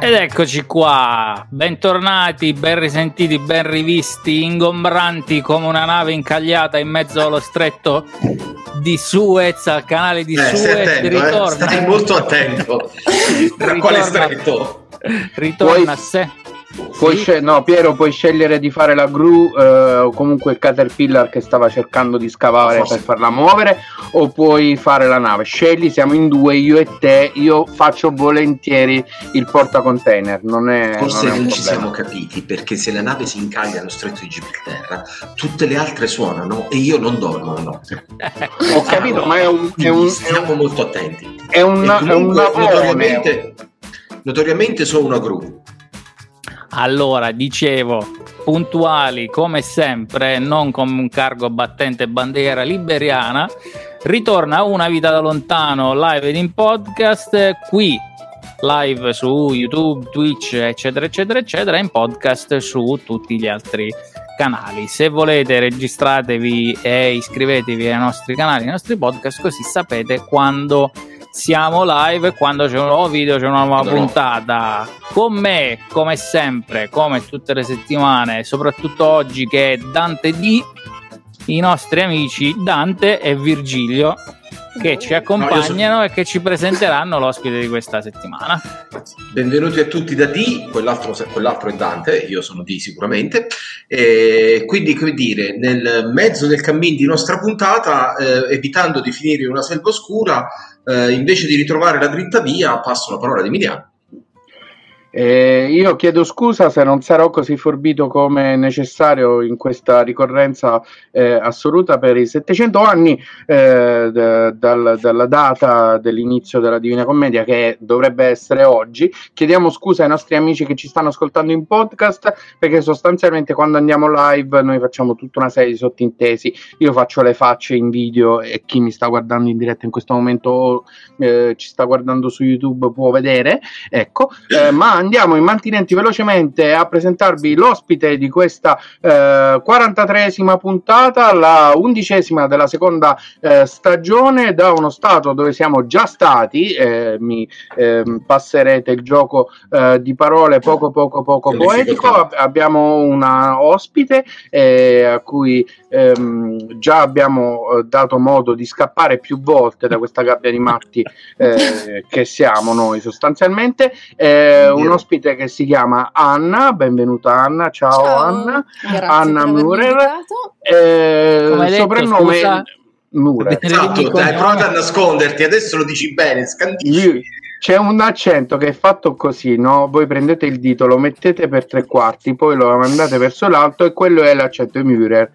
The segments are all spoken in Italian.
Ed eccoci qua, bentornati, ben risentiti, ben rivisti, ingombranti come una nave incagliata in mezzo allo stretto di Suez, al canale di Eh, Suez. attento, eh, ritorna, stai molto attento. A quale stretto? ritorna Puoi- a sé. Puoi Sì. scel- no, Piero, puoi scegliere di fare la gru eh, o comunque il caterpillar che stava cercando di scavare Forse- per farla muovere o puoi fare la nave. Scegli, siamo in due, io e te. Io faccio volentieri il portacontainer. Non è, Forse non è non ci siamo capiti perché se la nave si incaglia allo stretto di Gibilterra, tutte le altre suonano e io non dormo la notte. Ho capito, ma è un, è un, è stiamo un, molto attenti. è un, E è un comunque, lavoro. notoriamente, notoriamente sono una gru. Allora, dicevo, puntuali come sempre, non come un cargo battente bandiera liberiana, ritorna Una vita da lontano live ed in podcast qui live su YouTube, Twitch, eccetera, eccetera, eccetera, in podcast su tutti gli altri canali. Se volete registratevi e iscrivetevi ai nostri canali, ai nostri podcast, così sapete quando siamo live, quando c'è un nuovo video, c'è una nuova No. puntata. Con me, come sempre, come tutte le settimane, soprattutto oggi che è Dante D, i nostri amici Dante e Virgilio che ci accompagnano e che ci presenteranno l'ospite di questa settimana. Benvenuti a tutti da D, quell'altro, quell'altro è Dante, io sono D sicuramente. E quindi, come dire, nel mezzo del cammin di nostra puntata, eh, evitando di finire in una selva oscura, eh, invece di ritrovare la dritta via, passo la parola ad Emiliano. Eh, io chiedo scusa se non sarò così forbito come necessario in questa ricorrenza eh, assoluta per i 700 anni eh, d- dal- dalla data dell'inizio della Divina Commedia che dovrebbe essere oggi. Chiediamo scusa ai nostri amici che ci stanno ascoltando in podcast perché sostanzialmente quando andiamo live noi facciamo tutta una serie di sottintesi. Io faccio le facce in video e chi mi sta guardando in diretta in questo momento o eh, ci sta guardando su YouTube può vedere. Ecco, eh, ma andiamo immantinenti velocemente a presentarvi l'ospite di questa eh, 43esima puntata, la undicesima della seconda eh, stagione, da uno stato dove siamo già stati. eh, mi ehm, passerete il gioco eh, di parole poco poco poco poetico. abbiamo una ospite eh, a cui ehm, già abbiamo eh, dato modo di scappare più volte da questa gabbia di matti che siamo noi sostanzialmente. Eh, un ospite che si chiama Anna, benvenuta Anna, ciao, Anna. grazie Anna Murer. Eh, soprannome scusa? Murer. Esatto, no? provato a nasconderti, adesso lo dici bene, scandisci. C'è un accento che è fatto così, no? Voi prendete il dito, lo mettete per tre quarti, poi lo mandate verso l'alto e quello è l'accento Mürer.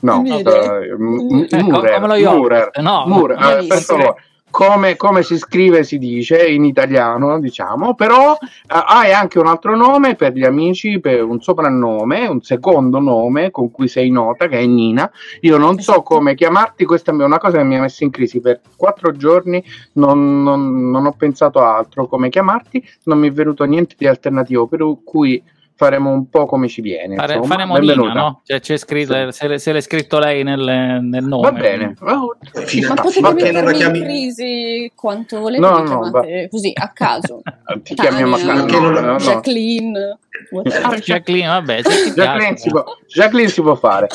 No, Müller. eh, Eh, Murer, Murer, no, Murer, eh, per favore. Come, come si scrive si dice in italiano, diciamo, però eh, hai anche un altro nome per gli amici, per un soprannome, un secondo nome con cui sei nota, che è Nina. Io non so Esatto. come chiamarti, questa è una cosa che mi ha messo in crisi per quattro giorni, non, non- non ho pensato a altro come chiamarti, non mi è venuto niente di alternativo, per cui faremo un po' come ci viene. Fare, insomma. faremo Nina, Benvenuta. no? Cioè, c'è scritto, se, l'è- se l'è scritto lei nel, nel nome. Va bene. Oh, Ma potete ma che non la mettermi in chiami crisi quanto volete, No, no, chiamate così a caso. ti chiamiamo a caso. No, no, no. Jacqueline. Ah, Jacqueline, vabbè, Jacqueline si, può, Jacqueline si può fare.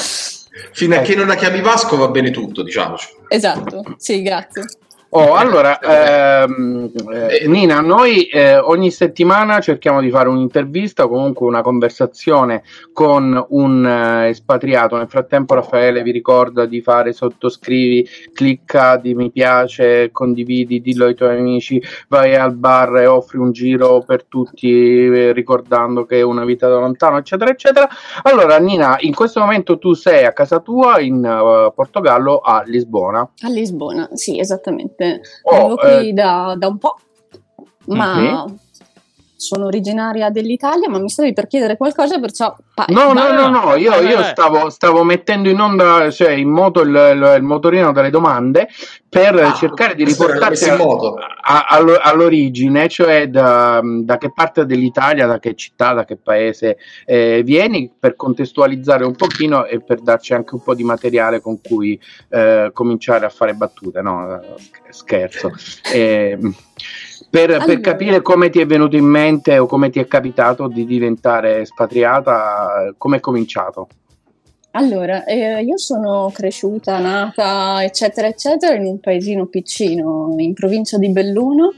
Fino a che non la chiami Vasco va bene tutto, diciamoci. Esatto, sì, grazie. Oh, allora, ehm, eh, Nina, noi eh, ogni settimana cerchiamo di fare un'intervista o comunque una conversazione con un eh, espatriato. Nel frattempo, Raffaele vi ricorda di fare sottoscrivi, clicca di mi piace, condividi, dillo ai tuoi amici, vai al bar e offri un giro per tutti, eh, ricordando che è una vita da lontano, eccetera, eccetera. Allora, Nina, in questo momento tu sei a casa tua in eh, Portogallo, a Lisbona. A Lisbona, sì, esattamente. Oh, Vivo qui eh, da, da un po', ma Mhm. Sono originaria dell'Italia, ma mi stavi per chiedere qualcosa, perciò Pa- No, no, No, no, io, eh, io eh. stavo, stavo mettendo in onda, cioè in moto il, il- il motorino delle domande per Ah, cercare di riportarti all'origine, cioè da, da che parte dell'Italia, da che città, da che paese eh, vieni, per contestualizzare un pochino e per darci anche un po' di materiale con cui eh, cominciare a fare battute, no? Scherzo. Ehm, per, per Allora. capire come ti è venuto in mente o come ti è capitato di diventare espatriata, come è cominciato? Allora, eh, io sono cresciuta, nata, eccetera, eccetera, in un paesino piccino in provincia di Belluno.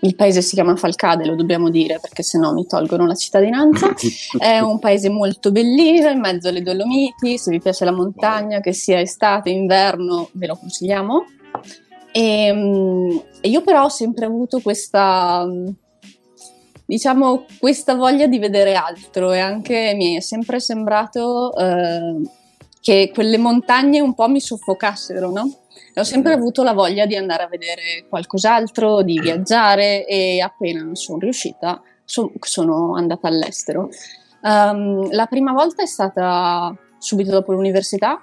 Il paese si chiama Falcade, lo dobbiamo dire perché sennò mi tolgono la cittadinanza. È un paese molto bellino, in mezzo alle Dolomiti. Se vi piace la montagna, che sia estate, inverno, ve lo consigliamo. E, mm, io però ho sempre avuto questa, diciamo, questa voglia di vedere altro e anche mi è sempre sembrato eh, che quelle montagne un po' mi soffocassero, no? Ho sempre avuto la voglia di andare a vedere qualcos'altro, di viaggiare e appena sono riuscita so- sono andata all'estero. Ehm, la prima volta è stata subito dopo l'università.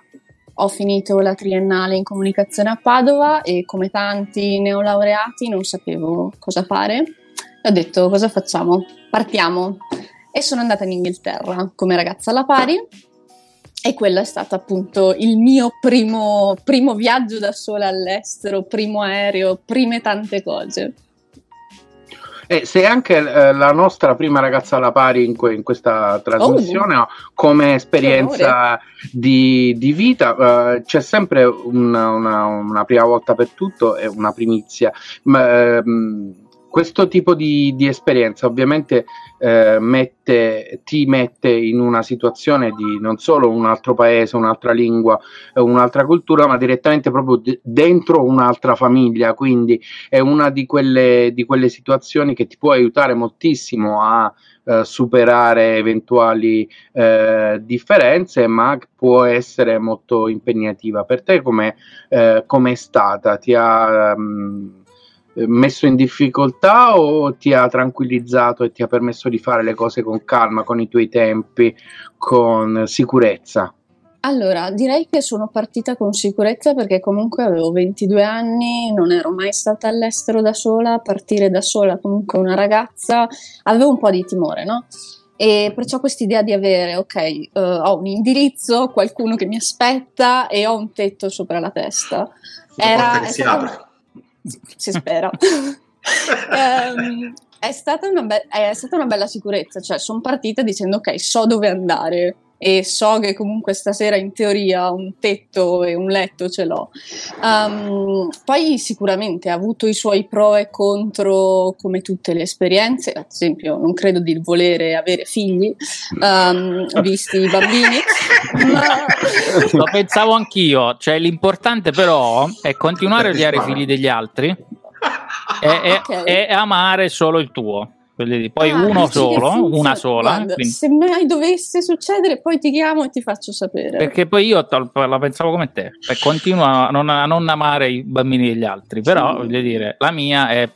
Ho finito la triennale in comunicazione a Padova e come tanti neolaureati non sapevo cosa fare. E ho detto cosa facciamo? Partiamo. E sono andata in Inghilterra come ragazza alla pari e quello è stato appunto il mio primo, primo viaggio da sola all'estero, primo aereo, prime tante cose. E sei anche eh, la nostra prima ragazza alla pari in, que- in questa trasmissione, no? come esperienza di, di vita, eh, c'è sempre una, una- una prima volta per tutto e una primizia. Ma, ehm, questo tipo di, di esperienza ovviamente eh, mette- ti mette in una situazione di non solo un altro paese, un'altra lingua, eh, un'altra cultura, ma direttamente proprio de- dentro un'altra famiglia. Quindi è una di quelle, di quelle situazioni che ti può aiutare moltissimo a eh, superare eventuali eh, differenze, ma può essere molto impegnativa. Per te come è stata? Ti ha ehm, messo in difficoltà o ti ha tranquillizzato e ti ha permesso di fare le cose con calma, con i tuoi tempi, con sicurezza? Allora, direi che sono partita con sicurezza perché comunque avevo 22 anni, non ero mai stata all'estero da sola, partire da sola comunque una ragazza, avevo un po' di timore, no? E perciò quest'idea di avere, ok, eh, ho un indirizzo, qualcuno che mi aspetta e ho un tetto sopra la testa. Una Era- porta che è si apre. Si spera. Ehm, è, stata una be- è stata una bella sicurezza, cioè sono partita dicendo ok, so dove andare e so che comunque stasera in teoria un tetto e un letto ce l'ho. Ehm, poi sicuramente ha avuto i suoi pro e contro come tutte le esperienze, ad esempio non credo di volere avere figli, ehm, visti i bambini, ma... Lo pensavo anch'io, cioè l'importante però è continuare a odiare i figli degli altri e, e- Ok. e amare solo il tuo. Poi Ah, uno solo, funziona? una sola. Guarda, quindi- se mai dovesse succedere, poi ti chiamo e ti faccio sapere. perché poi io to- la pensavo come te, e continuo a non, a non amare i bambini degli altri, però Sì. voglio dire, la mia è,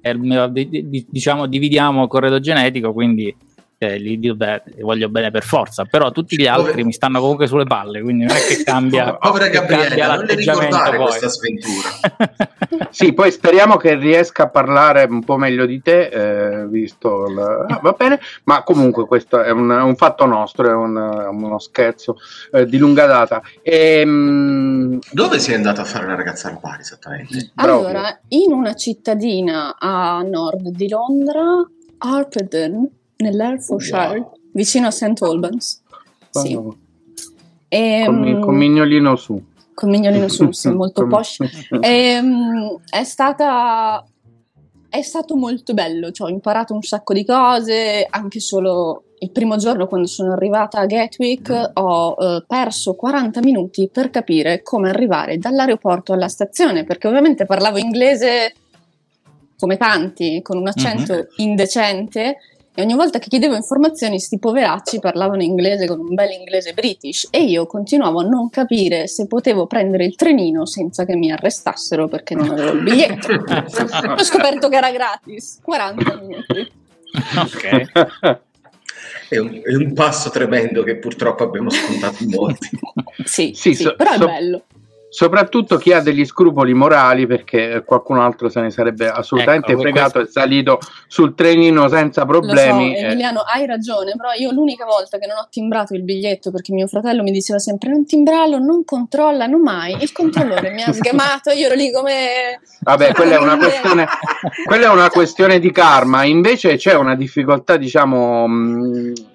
è di- diciamo, dividiamo il corredo genetico, quindi eh, li, li- voglio bene per forza, però tutti gli altri Povera- mi stanno comunque sulle palle, quindi non è che cambia. Povera che cambia non l'atteggiamento ricordare poi. questa sventura. Sì, poi speriamo che riesca a parlare un po' meglio di te, eh, visto il... ah, va bene, ma comunque questo è un, un fatto nostro, è un- uno scherzo eh, di lunga data. Ehm, Dove sei andata a fare la ragazza al pari esattamente? Allora, in una cittadina a nord di Londra, Harpenden, nell'Hertfordshire, Wow. vicino a St. Albans. Sì. con, Ehm, con mignolino su. col mignolino su, sì, molto Con- posh. Ehm, è stata è stato molto bello, cioè, ho imparato un sacco di cose, anche solo il primo giorno quando sono arrivata a Gatwick ho eh, perso 40 minuti per capire come arrivare dall'aeroporto alla stazione, perché ovviamente parlavo inglese come tanti, con un accento indecente e ogni volta che chiedevo informazioni sti poveracci parlavano inglese con un bel inglese british e io continuavo a non capire se potevo prendere il trenino senza che mi arrestassero perché non avevo il biglietto. Ho scoperto che era gratis, 40 minuti. ok. è un, è un, passo tremendo che purtroppo abbiamo scontato in molti. sì, sì, sì so, però è so, bello soprattutto chi ha degli scrupoli morali perché qualcun altro se ne sarebbe assolutamente ecco, fregato questo... e salito sul trenino senza problemi. So, Emiliano, hai ragione, però io l'unica volta che non ho timbrato il biglietto perché mio fratello mi diceva sempre non timbrarlo, non controllano mai, il controllore mi ha sgamato, io ero lì come... Vabbè, quella è una questione, quella è una questione di karma, invece c'è una difficoltà diciamo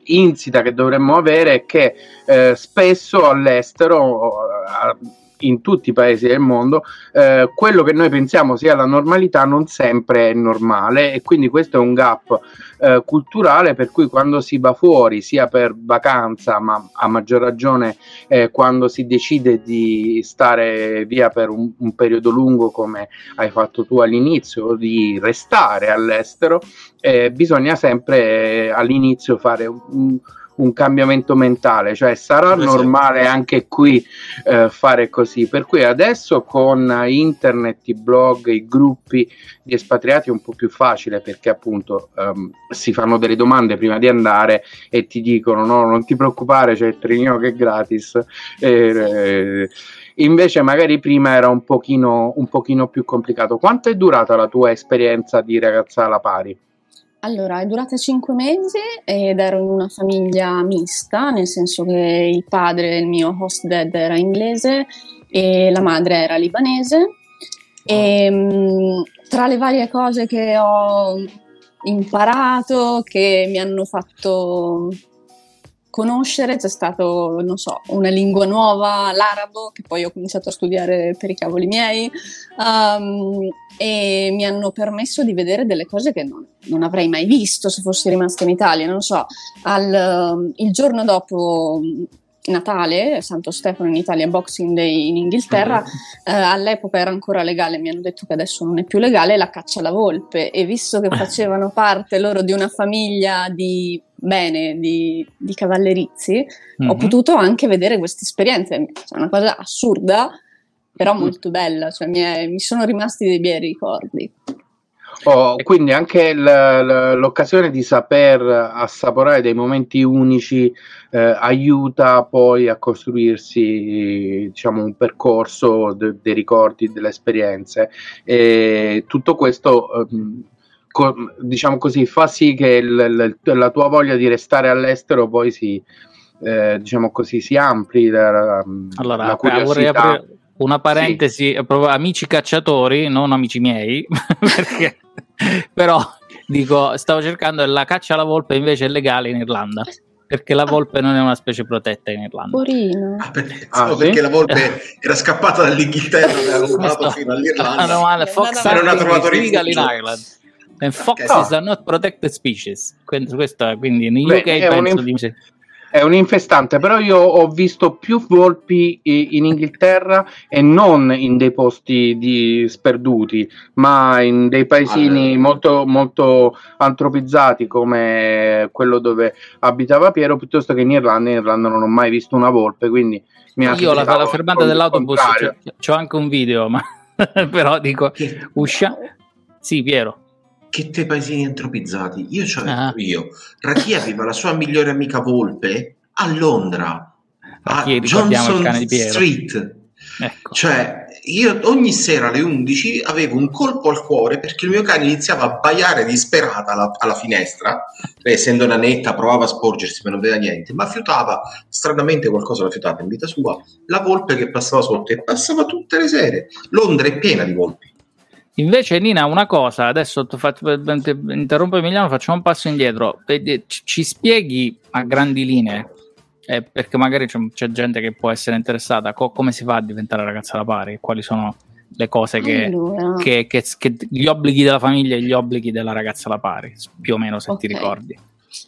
insita che dovremmo avere che eh, spesso all'estero... Eh, in tutti i paesi del mondo, eh, quello che noi pensiamo sia la normalità non sempre è normale e quindi questo è un gap eh, culturale per cui quando si va fuori, sia per vacanza, ma a maggior ragione eh, quando si decide di stare via per un, un, periodo lungo come hai fatto tu all'inizio, di restare all'estero, eh, bisogna sempre eh, all'inizio fare un un cambiamento mentale, cioè sarà normale anche qui eh, fare così. Per cui adesso con internet, i blog, i gruppi di espatriati è un po' più facile perché appunto um, si fanno delle domande prima di andare e ti dicono no, non ti preoccupare, c'è il trenino che è gratis. Eh, invece magari prima era un pochino, un pochino più complicato. Quanto è durata la tua esperienza di ragazza alla pari? Allora, è durata cinque mesi ed ero in una famiglia mista, nel senso che il padre, il mio host dad, era inglese e la madre era libanese. E mh, tra le varie cose che ho imparato, che mi hanno fatto conoscere, c'è stato, non so, una lingua nuova, l'arabo, che poi ho cominciato a studiare per i cavoli miei, um, e mi hanno permesso di vedere delle cose che non, non, avrei mai visto se fossi rimasta in Italia. Non so, al, il giorno dopo Natale, Santo Stefano in Italia, Boxing Day in Inghilterra, eh, all'epoca era ancora legale, mi hanno detto che adesso non è più legale, la caccia alla volpe. E visto che facevano parte loro di una famiglia di bene, di, di cavallerizzi, mm-hmm. ho potuto anche vedere queste esperienze, è una cosa assurda, però molto bella, cioè mi, è, mi sono rimasti dei bei ricordi. Oh, quindi anche l- l- l'occasione di saper assaporare dei momenti unici eh, aiuta poi a costruirsi diciamo, un percorso de- dei ricordi, delle esperienze e tutto questo eh, co- diciamo così, fa sì che l- la tua voglia di restare all'estero poi si, eh, diciamo così, si ampli la, allora, la curiosità. Una parentesi, sì. amici cacciatori, non amici miei, perché però dico, stavo cercando la caccia alla volpe invece è legale in Irlanda. Perché la volpe non è una specie protetta in Irlanda. Ah, perché, ah, sì? perché la volpe era scappata dall'Inghilterra e aveva rubato fino all'Irlanda. No, male, Fox ma non ha trovato rifugio. in Ireland. And foxes okay. are not protected species. Questo, quindi in UK Beh, penso di è un infestante, però io ho visto più volpi in Inghilterra e non in dei posti di sperduti, ma in dei paesini allora. molto, molto antropizzati come quello dove abitava Piero, piuttosto che in Irlanda. In Irlanda non ho mai visto una volpe, quindi mi Io la, la fermata dell'autobus c'ho anche un video, ma però dico, uscia... Sì, Piero che te paesini antropizzati. Io ce ah. io. Raki aveva la sua migliore amica Volpe a Londra, a Johnson Street. Ecco. Cioè, io ogni sera alle 11 avevo un colpo al cuore perché il mio cane iniziava a baiare disperata alla, alla finestra, essendo una netta, provava a sporgersi ma non vedeva niente, ma fiutava stranamente qualcosa la fiutata in vita sua, la volpe che passava sotto e passava tutte le sere. Londra è piena di volpi. Invece, Nina, una cosa, adesso interrompo Emiliano, facciamo un passo indietro. Ci spieghi a grandi linee, eh, perché magari c'è, c'è, gente che può essere interessata, co- come si fa a diventare ragazza alla pari? Quali sono le cose che, allora. che, che, che, gli obblighi della famiglia e gli obblighi della ragazza alla pari, più o meno se okay. ti ricordi.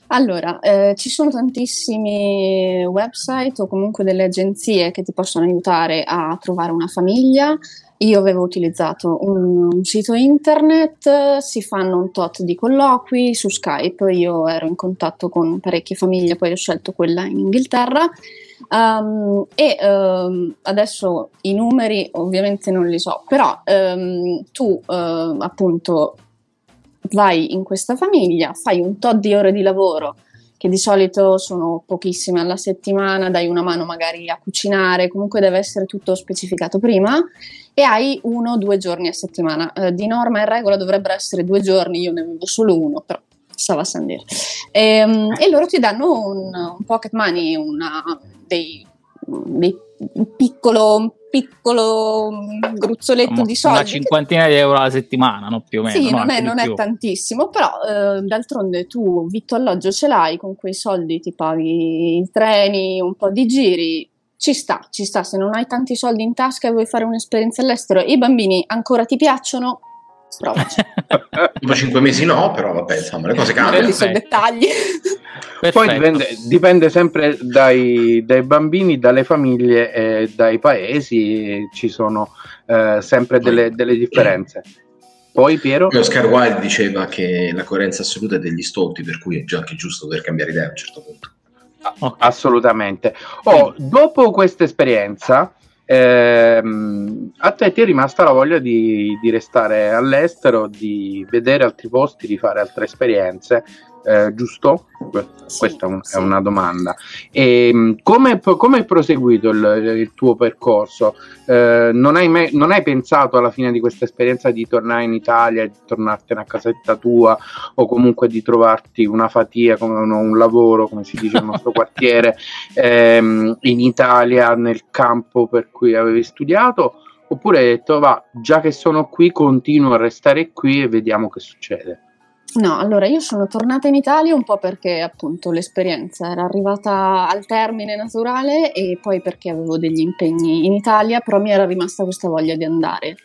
Allora, eh, ci sono tantissimi website o comunque delle agenzie che ti possono aiutare a trovare una famiglia. Io avevo utilizzato un, un, sito internet, si fanno un tot di colloqui su Skype, io ero in contatto con parecchie famiglie, poi ho scelto quella in Inghilterra. Um, e um, adesso i numeri ovviamente non li so, però um, tu appunto vai in questa famiglia, fai un tot di ore di lavoro che di solito sono pochissime alla settimana, dai una mano magari a cucinare, comunque deve essere tutto specificato prima e hai uno o due giorni a settimana. Eh, di norma in regola dovrebbero essere due giorni, io ne avevo solo uno, però stava a Sandir. E, um, e, loro ti danno un, un pocket money, una, dei, dei piccolo, piccolo gruzzoletto di soldi. Una cinquantina di euro alla settimana, no? più o meno. Sì, no? non, è, non è, tantissimo, però eh, d'altronde tu vitto alloggio ce l'hai, con quei soldi ti paghi i treni, un po' di giri, ci sta, ci sta. Se non hai tanti soldi in tasca e vuoi fare un'esperienza all'estero, i bambini ancora ti piacciono, provaci. Dopo cinque mesi no, però vabbè, insomma, le cose cambiano. Quelli sono dettagli. Poi dipende, dipende sempre dai, dai, bambini, dalle famiglie e dai paesi, ci sono eh, sempre delle, delle, differenze. Poi Piero? Oscar Wilde diceva che la coerenza assoluta è degli stolti, per cui è già anche giusto poter cambiare idea a un certo punto. Okay. Assolutamente. Oh, dopo questa esperienza, ehm, a te ti è rimasta la voglia di, di, restare all'estero, di vedere altri posti, di fare altre esperienze eh, giusto? Sì, Questa è, sì. una domanda. E, ehm, come, come è proseguito il, il tuo percorso? Eh, non, hai mai, non, hai pensato alla fine di questa esperienza di tornare in Italia, di tornartene a casetta tua o comunque di trovarti una fatia, come un, un lavoro, come si dice nel nostro quartiere, ehm, in Italia, nel campo per cui avevi studiato? Oppure hai detto, va, già che sono qui, continuo a restare qui e vediamo che succede? No, allora io sono tornata in Italia un po' perché appunto l'esperienza era arrivata al termine naturale e poi perché avevo degli impegni in Italia, però mi era rimasta questa voglia di andare.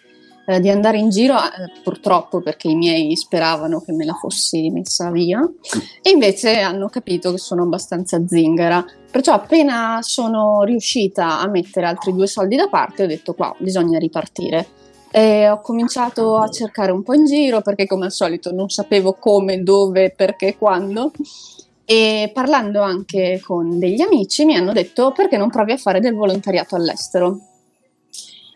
Eh, di andare in giro, eh, purtroppo perché i miei speravano che me la fossi messa via e invece hanno capito che sono abbastanza zingara. Perciò appena sono riuscita a mettere altri due soldi da parte ho detto qua bisogna ripartire e ho cominciato a cercare un po' in giro perché come al solito non sapevo come, dove, perché, quando e parlando anche con degli amici mi hanno detto perché non provi a fare del volontariato all'estero.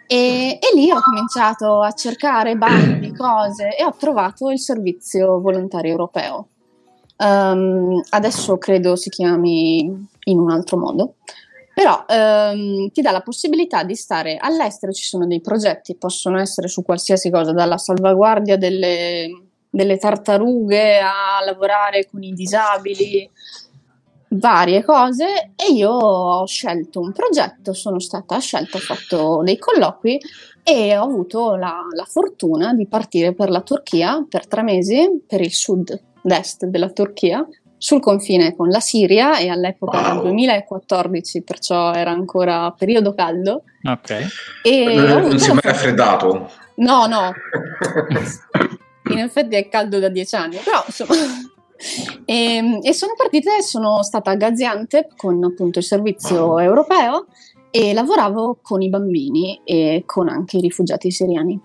E, e lì ho cominciato a cercare bandi, cose e ho trovato il servizio volontario europeo. Um, adesso credo si chiami in un altro modo però ehm, ti dà la possibilità di stare all'estero, ci sono dei progetti, possono essere su qualsiasi cosa, dalla salvaguardia delle, delle tartarughe a lavorare con i disabili, varie cose e io ho scelto un progetto, sono stata scelta, ho fatto dei colloqui e ho avuto la, la fortuna di partire per la Turchia per tre mesi, per il sud-est della Turchia, sul confine con la Siria e all'epoca wow. del 2014, perciò era ancora periodo caldo. Ok. E non, non si è mai raffreddato? No, no. In effetti è caldo da dieci anni, però insomma... E, e, sono partita e sono stata a Gaziantep con appunto il servizio europeo e lavoravo con i bambini e con anche i rifugiati siriani.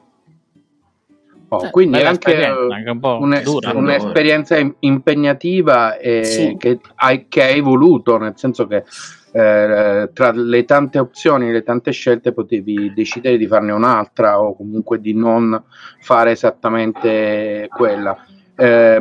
Oh, quindi è anche, anche un un dura, un'esperienza no? impegnativa e sì. che, hai, che, hai, voluto, nel senso che eh, tra le tante opzioni, le tante scelte, potevi decidere di farne un'altra o comunque di non fare esattamente quella. Eh,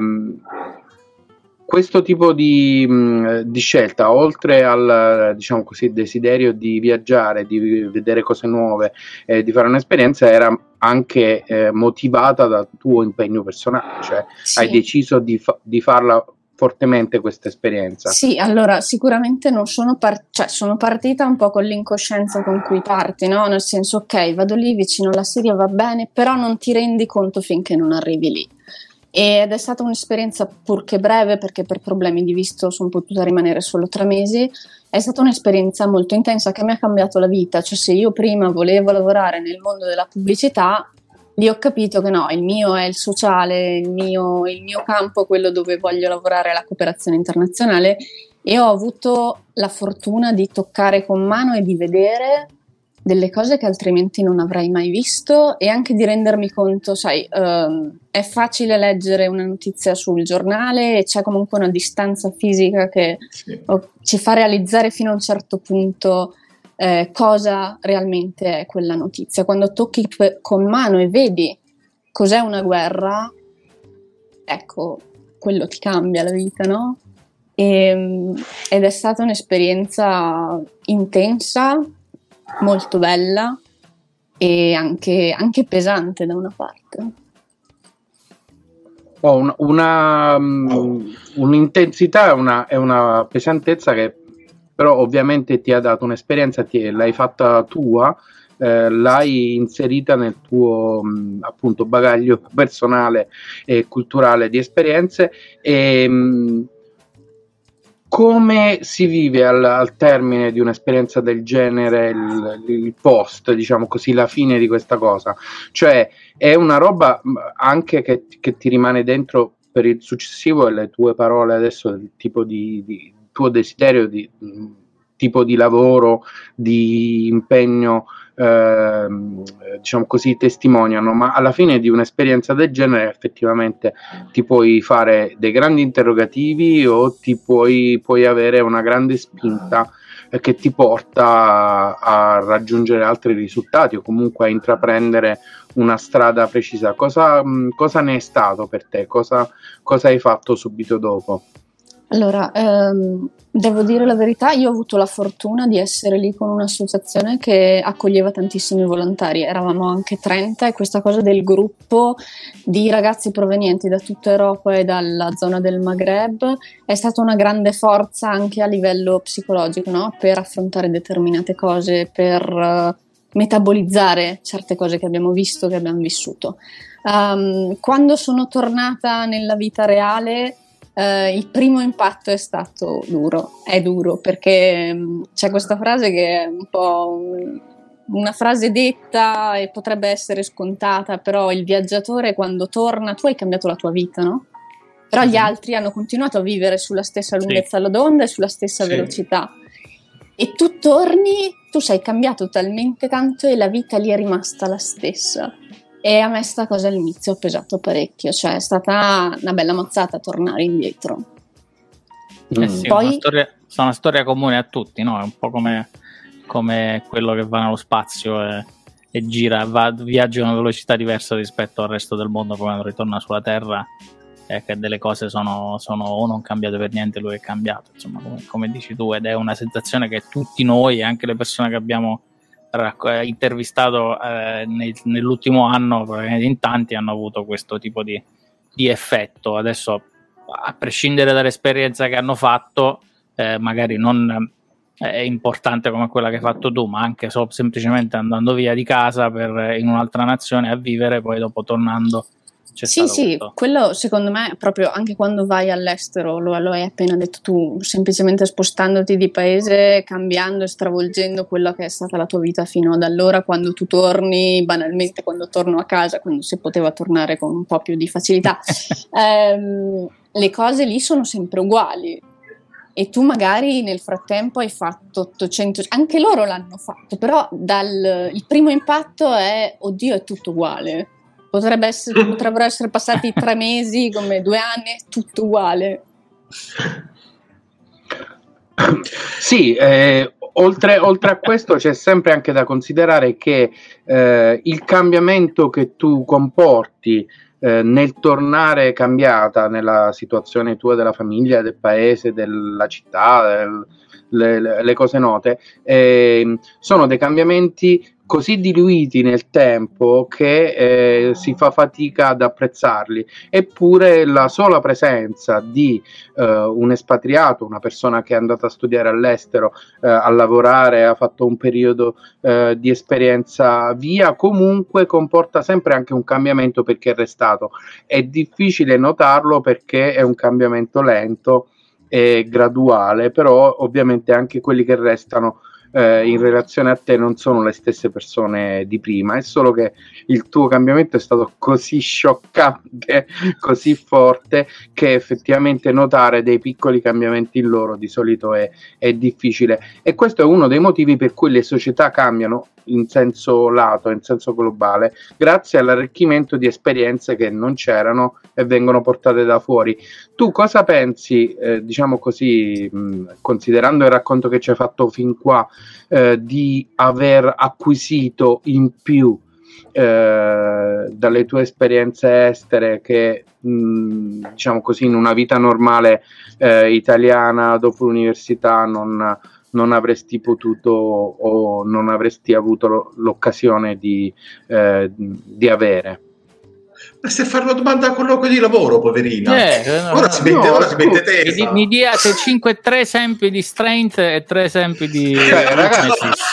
questo tipo di, mh, di, scelta, oltre al diciamo così, desiderio di viaggiare, di vedere cose nuove, eh, di fare un'esperienza, era anche eh, motivata dal tuo impegno personale, cioè sì. hai deciso di, fa- di farla fortemente questa esperienza? Sì, allora sicuramente non sono, par- cioè, sono partita un po' con l'incoscienza con cui parti, no? nel senso ok, vado lì vicino alla Siria, va bene, però non ti rendi conto finché non arrivi lì ed è stata un'esperienza purché breve perché per problemi di visto sono potuta rimanere solo tre mesi. È stata un'esperienza molto intensa che mi ha cambiato la vita, cioè se io prima volevo lavorare nel mondo della pubblicità, lì ho capito che no, il mio è il sociale, il mio, il mio campo, quello dove voglio lavorare è la cooperazione internazionale. E ho avuto la fortuna di toccare con mano e di vedere delle cose che altrimenti non avrei mai visto e anche di rendermi conto, sai, um, è facile leggere una notizia sul giornale e c'è comunque una distanza fisica che sì. ci fa realizzare fino a un certo punto eh, cosa realmente è quella notizia. Quando tocchi con mano e vedi cos'è una guerra, ecco, quello ti cambia la vita, no? e, ed è stata un'esperienza intensa, molto bella e anche, anche pesante da una parte. Oh, un, una, um, un'intensità e una, una, pesantezza che però ovviamente ti ha dato un'esperienza, ti, l'hai fatta tua, eh, l'hai inserita nel tuo mh, appunto bagaglio personale e culturale di esperienze e mh, come si vive al, al, termine di un'esperienza del genere il, il, post, diciamo così, la fine di questa cosa? Cioè è una roba anche che, che ti rimane dentro per il successivo e le tue parole adesso, il tipo di, di tuo desiderio di tipo di lavoro, di impegno Ehm, diciamo così, testimoniano, ma alla fine di un'esperienza del genere effettivamente ti puoi fare dei grandi interrogativi o ti puoi, puoi avere una grande spinta che ti porta a raggiungere altri risultati o comunque a intraprendere una strada precisa. Cosa, cosa ne è stato per te? Cosa, cosa hai fatto subito dopo? Allora, ehm, devo dire la verità, io ho avuto la fortuna di essere lì con un'associazione che accoglieva tantissimi volontari, eravamo anche 30 e questa cosa del gruppo di ragazzi provenienti da tutta Europa e dalla zona del Maghreb è stata una grande forza anche a livello psicologico, no? per affrontare determinate cose, per uh, metabolizzare certe cose che abbiamo visto, che abbiamo vissuto. Um, quando sono tornata nella vita reale, Uh, il primo impatto è stato duro, è duro perché um, c'è questa frase che è un po' un, una frase detta e potrebbe essere scontata, però il viaggiatore quando torna, tu hai cambiato la tua vita, no? Però gli altri hanno continuato a vivere sulla stessa lunghezza sì. d'onda e sulla stessa sì. velocità. E tu torni, tu sei cambiato talmente tanto e la vita lì è rimasta la stessa. E a me sta cosa all'inizio ha pesato parecchio, cioè è stata una bella mozzata tornare indietro. Eh sì, Poi... una storia, una storia comune a tutti, no? È un po' come, come quello che va nello spazio e, e gira, va, viaggia a una velocità diversa rispetto al resto del mondo quando ritorna sulla Terra e che delle cose sono, sono, o non cambiate per niente, lui è cambiato, insomma, come, come dici tu, ed è una sensazione che tutti noi, anche le persone che abbiamo eh, intervistato eh, nel, nell'ultimo anno, in tanti hanno avuto questo tipo di, di, effetto. Adesso, a prescindere dall'esperienza che hanno fatto, eh, magari non eh, è importante come quella che hai fatto tu, ma anche so, semplicemente andando via di casa per, in un'altra nazione a vivere, poi dopo tornando c'è sì, sì, questo. quello secondo me proprio anche quando vai all'estero, lo, lo, hai appena detto tu, semplicemente spostandoti di paese, cambiando e stravolgendo quella che è stata la tua vita fino ad allora, quando tu torni, banalmente quando torno a casa, quando si poteva tornare con un po' più di facilità, ehm, le cose lì sono sempre uguali. E tu magari nel frattempo hai fatto 800, anche loro l'hanno fatto, però dal, il primo impatto è, oddio, è tutto uguale essere, potrebbero essere passati tre mesi come due anni, tutto uguale. Sì, eh, oltre, oltre, a questo c'è sempre anche da considerare che eh, il cambiamento che tu comporti eh, nel tornare cambiata nella situazione tua della famiglia, del paese, della città, del, le, le, cose note, eh, sono dei cambiamenti così diluiti nel tempo che eh, si fa fatica ad apprezzarli. Eppure la sola presenza di eh, un espatriato, una persona che è andata a studiare all'estero, eh, a lavorare, ha fatto un periodo eh, di esperienza via, comunque comporta sempre anche un cambiamento perché è restato. È difficile notarlo perché è un cambiamento lento e graduale, però ovviamente anche quelli che restano eh, in relazione a te non sono le stesse persone di prima, è solo che il tuo cambiamento è stato così scioccante, così forte, che effettivamente notare dei piccoli cambiamenti in loro di solito è, è difficile. E questo è uno dei motivi per cui le società cambiano in senso lato, in senso globale, grazie all'arricchimento di esperienze che non c'erano e vengono portate da fuori. Tu cosa pensi, eh, diciamo così, mh, considerando il racconto che ci hai fatto fin qua, eh, di aver acquisito in più eh, dalle tue esperienze estere che mh, diciamo così, in una vita normale eh, italiana dopo l'università non, non, avresti potuto o non avresti avuto l'occasione di, eh, di avere. A fare una domanda a colloquio di lavoro, poverina. Eh, no, ora, si mette, no, ora si mette testa. Mi, mi diate 5, 3 esempi di strength e 3 esempi di... Cioè, ragazzi,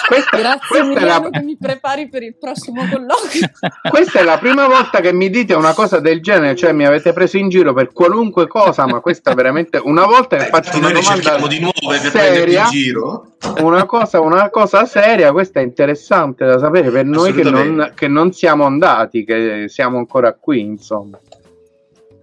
questa, Grazie questa la... che mi prepari per il prossimo colloquio. questa è la prima volta che mi dite una cosa del genere, cioè mi avete preso in giro per qualunque cosa, ma questa veramente una volta che faccio una domanda di nuove per seria, in giro. Una cosa, una cosa seria, questa è interessante da sapere per noi che non, che non siamo andati, che siamo ancora qui qui, insomma.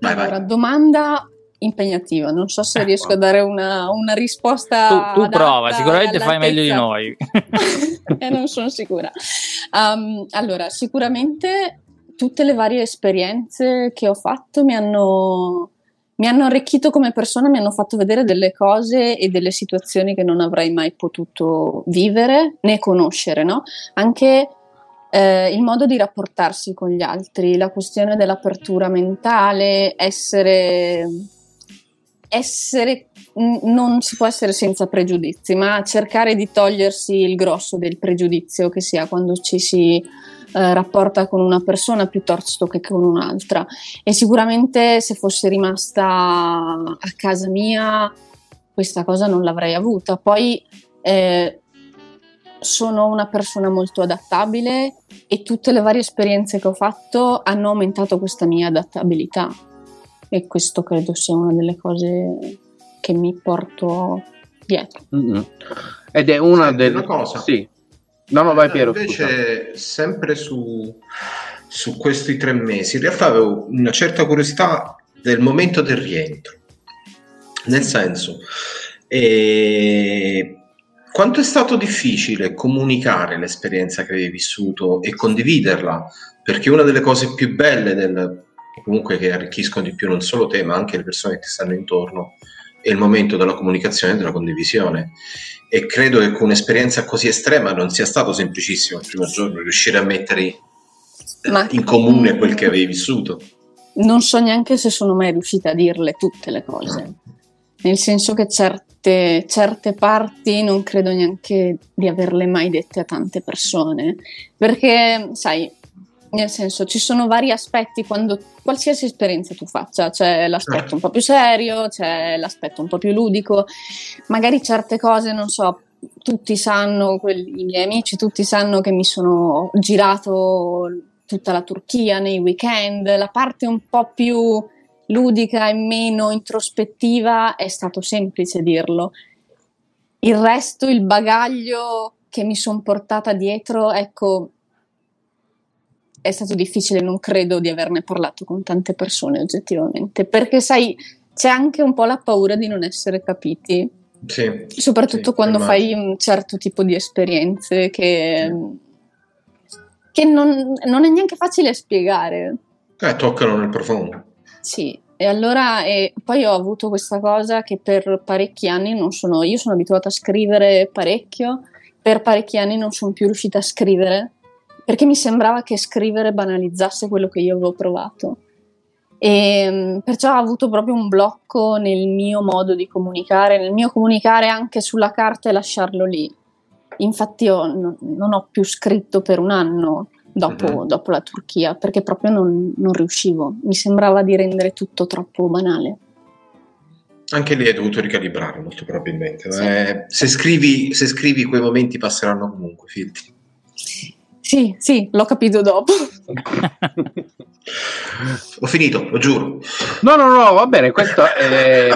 Vai, allora, vai. domanda impegnativa, non so se riesco a dare una, una risposta. Tu, tu prova, sicuramente fai meglio di noi. e eh, non sono sicura. Um, allora, sicuramente tutte le varie esperienze che ho fatto mi hanno, mi hanno arricchito come persona, mi hanno fatto vedere delle cose e delle situazioni che non avrei mai potuto vivere né conoscere, no? Anche eh, il modo di rapportarsi con gli altri, la questione dell'apertura mentale, essere, essere non si può essere senza pregiudizi, ma cercare di togliersi il grosso del pregiudizio che si ha quando ci si eh, rapporta con una persona piuttosto che con un'altra. E sicuramente se fossi rimasta a casa mia questa cosa non l'avrei avuta. Poi eh, sono una persona molto adattabile e tutte le varie esperienze che ho fatto hanno aumentato questa mia adattabilità e questo credo sia una delle cose che mi porto dietro. Mm-hmm. Ed è una delle cose. Sì. No, no, vai Piero. Invece, scusa. sempre su, su questi tre mesi, in realtà avevo una certa curiosità del momento del rientro. Nel senso, eh, quanto è stato difficile comunicare l'esperienza che avevi vissuto e condividerla? Perché una delle cose più belle del, comunque che arricchiscono di più non solo te, ma anche le persone che ti stanno intorno, è il momento della comunicazione e della condivisione. E credo che con un'esperienza così estrema non sia stato semplicissimo il primo giorno riuscire a mettere ma, in comune quel che avevi vissuto. Non so neanche se sono mai riuscita a dirle tutte le cose, nel senso che certe certe, certe parti non credo neanche di averle mai dette a tante persone, perché sai, nel senso ci sono vari aspetti quando qualsiasi esperienza tu faccia, c'è l'aspetto un po' più serio, c'è l'aspetto un po' più ludico, magari certe cose, non so, tutti sanno, quelli, i miei amici, tutti sanno che mi sono girato tutta la Turchia nei weekend, la parte un po' più ludica e meno introspettiva è stato semplice dirlo. Il resto, il bagaglio che mi sono portata dietro, ecco, è stato difficile, non credo di averne parlato con tante persone oggettivamente, perché sai, c'è anche un po' la paura di non essere capiti. Sì, soprattutto sì, quando fai un certo tipo di esperienze che, sì. che non, non, è neanche facile spiegare. Eh, toccano nel profondo. Sì, e allora e poi ho avuto questa cosa che per parecchi anni non sono, io sono abituata a scrivere parecchio, per parecchi anni non sono più riuscita a scrivere perché mi sembrava che scrivere banalizzasse quello che io avevo provato. E mm, perciò ho avuto proprio un blocco nel mio modo di comunicare, nel mio comunicare anche sulla carta e lasciarlo lì. Infatti io non ho più scritto per un anno, dopo, uh-huh. dopo la Turchia, perché proprio non, non, riuscivo, mi sembrava di rendere tutto troppo banale. Anche lì hai dovuto ricalibrare molto probabilmente. Sì. Eh, se, scrivi, se scrivi quei momenti passeranno comunque, filtri. Sì, sì, l'ho capito dopo. Ho finito, lo giuro. No, no, no, va bene, questo è...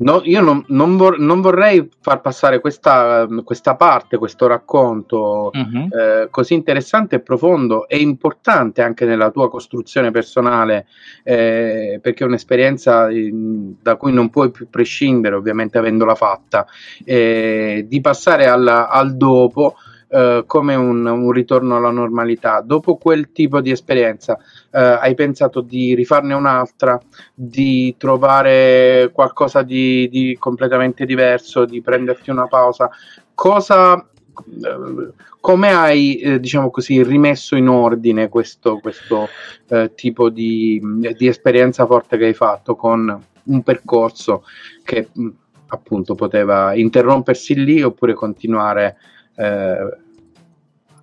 No, io non, non, vor- non, vorrei far passare questa, questa parte, questo racconto uh-huh. eh, così interessante e profondo e importante anche nella tua costruzione personale, eh, perché è un'esperienza in, da cui non puoi più prescindere, ovviamente avendola fatta, eh, di passare al, al dopo eh, come un, un, ritorno alla normalità. Dopo quel tipo di esperienza, eh, hai pensato di rifarne un'altra, di trovare qualcosa di, di completamente diverso, di prenderti una pausa? Cosa come hai, eh, diciamo così, rimesso in ordine questo, questo eh, tipo di, di, esperienza forte che hai fatto con un percorso che mh, appunto poteva interrompersi lì oppure continuare? Eh,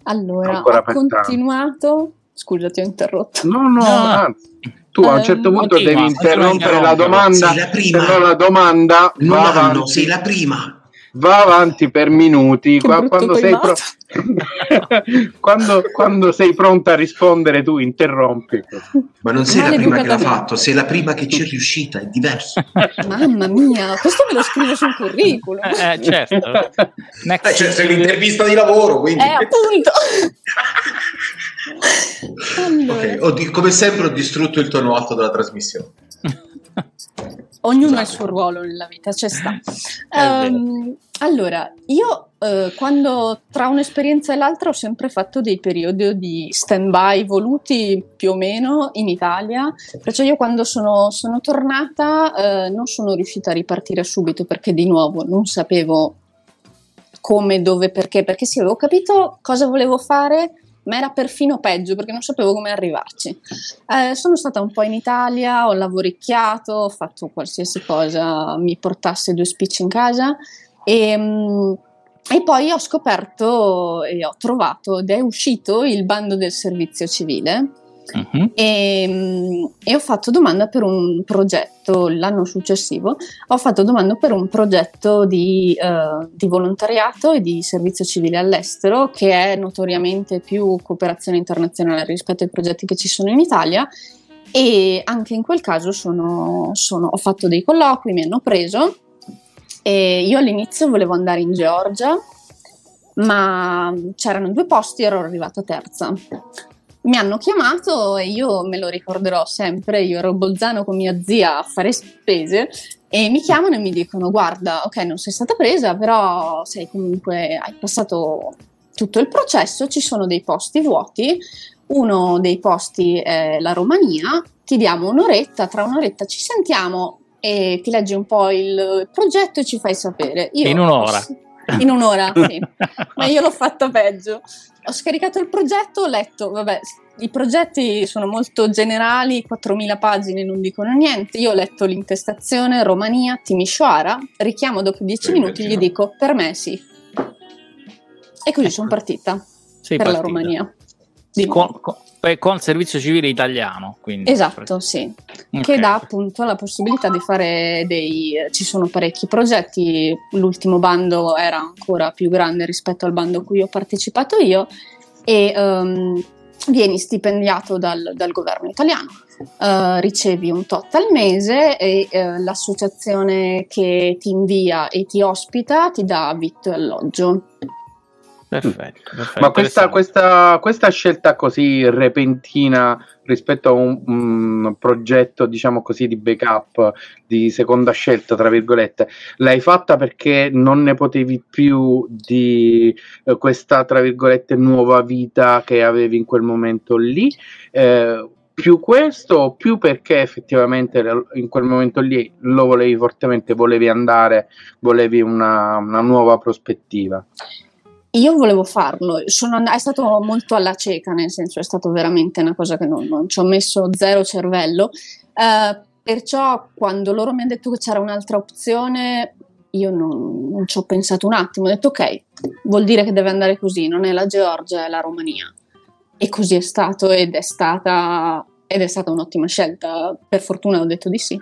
allora, ho continuato. Scusa, ti ho interrotto. No, no, no. anzi tu a un certo punto continua, devi interrompere la domanda, sei la prima. se no la domanda non va avanti. sei la prima va avanti per minuti quando sei, pro- quando, quando sei, pronta a rispondere tu interrompi. Ma non sei Male la prima che l'ha fatto sei la prima che ci è riuscita è diverso. Mamma mia questo me lo scrivo sul curriculum. Eh, eh certo. Eh, cioè, sei un'intervista di lavoro quindi. Eh appunto. Allora. okay. ho, come sempre ho distrutto il tono alto della trasmissione Ognuno esatto. ha il suo ruolo nella vita, c'è sta. Um, allora, io eh, quando tra un'esperienza e l'altra ho sempre fatto dei periodi di stand-by voluti più o meno in Italia, perciò io quando sono, sono tornata eh, non sono riuscita a ripartire subito perché di nuovo non sapevo come, dove, perché, perché sì, avevo capito cosa volevo fare, ma era perfino peggio perché non sapevo come arrivarci. Eh, sono stata un po' in Italia, ho lavoricchiato, ho fatto qualsiasi cosa mi portasse due spicci in casa e, mm, e poi ho scoperto e ho trovato ed è uscito il bando del servizio civile Uh-huh. E, e, ho fatto domanda per un progetto l'anno successivo. Ho fatto domanda per un progetto di, uh, di, volontariato e di servizio civile all'estero, che è notoriamente più cooperazione internazionale rispetto ai progetti che ci sono in Italia. E anche in quel caso sono, sono, ho fatto dei colloqui, mi hanno preso. E io all'inizio volevo andare in Georgia, ma c'erano due posti e ero arrivata terza mi hanno chiamato e io me lo ricorderò sempre, io ero a Bolzano con mia zia a fare spese e mi chiamano e mi dicono guarda, ok, non sei stata presa, però sei comunque, hai passato tutto il processo, ci sono dei posti vuoti, uno dei posti è la Romania, ti diamo un'oretta, tra un'oretta ci sentiamo e ti leggi un po' il progetto e ci fai sapere. Io in un'ora. In un'ora, sì. Ma io l'ho fatto peggio ho scaricato il progetto, ho letto, vabbè, i progetti sono molto generali, 4.000 pagine non dicono niente. Io ho letto l'intestazione Romania, Timișoara, richiamo dopo 10 minuti, gli dico per me sì. E così sono partita Sei per partita. la Romania. Con, con, con, servizio civile italiano, quindi. Esatto, sì. Okay. Che dà appunto la possibilità di fare dei. Ci sono parecchi progetti. L'ultimo bando era ancora più grande rispetto al bando a cui ho partecipato io. E um, vieni stipendiato dal, dal governo italiano. Uh, ricevi un tot al mese e uh, l'associazione che ti invia e ti ospita ti dà vitto e alloggio. Perfetto, perfetto. Ma questa, questa, questa, scelta così repentina rispetto a un, un, progetto, diciamo così, di backup, di seconda scelta, tra virgolette, l'hai fatta perché non ne potevi più di eh, questa, tra virgolette, nuova vita che avevi in quel momento lì? Eh, più questo o più perché effettivamente in quel momento lì lo volevi fortemente, volevi andare, volevi una, una nuova prospettiva? Io volevo farlo, sono, è stato molto alla cieca, nel senso è stato veramente una cosa che non, non ci ho messo zero cervello, uh, perciò quando loro mi hanno detto che c'era un'altra opzione, io non, non ci ho pensato un attimo, ho detto ok, vuol dire che deve andare così, non è la Georgia, è la Romania. E così è stato ed è stata, ed è stata un'ottima scelta, per fortuna ho detto di sì.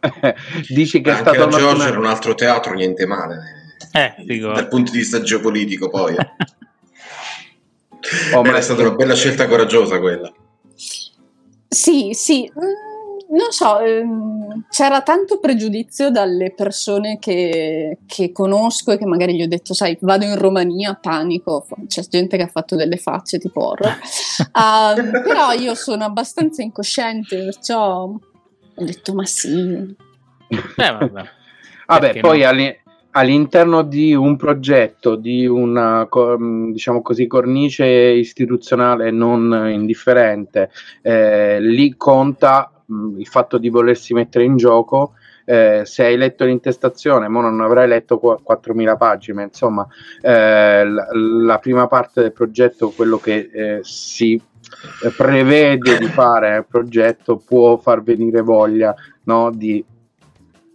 Dici che Anche è stata la Georgia era un altro teatro, niente male. Eh, dico... Dal punto di vista geopolitico, poi. oh, ma è stata una bella scelta coraggiosa quella. Sì, sì. Mm, non so, ehm, c'era tanto pregiudizio dalle persone che, che, conosco e che magari gli ho detto, sai, vado in Romania, panico, c'è gente che ha fatto delle facce tipo horror, uh, però io sono abbastanza incosciente, perciò ho detto, ma sì. Eh, vabbè. Vabbè, poi no? All'interno di un progetto, di una diciamo così, cornice istituzionale non indifferente, eh, lì conta mh, il fatto di volersi mettere in gioco eh, se hai letto l'intestazione, ma non avrai letto 4.000 pagine, insomma, eh, la, la, prima parte del progetto, quello che eh, si prevede di fare nel progetto, può far venire voglia no, di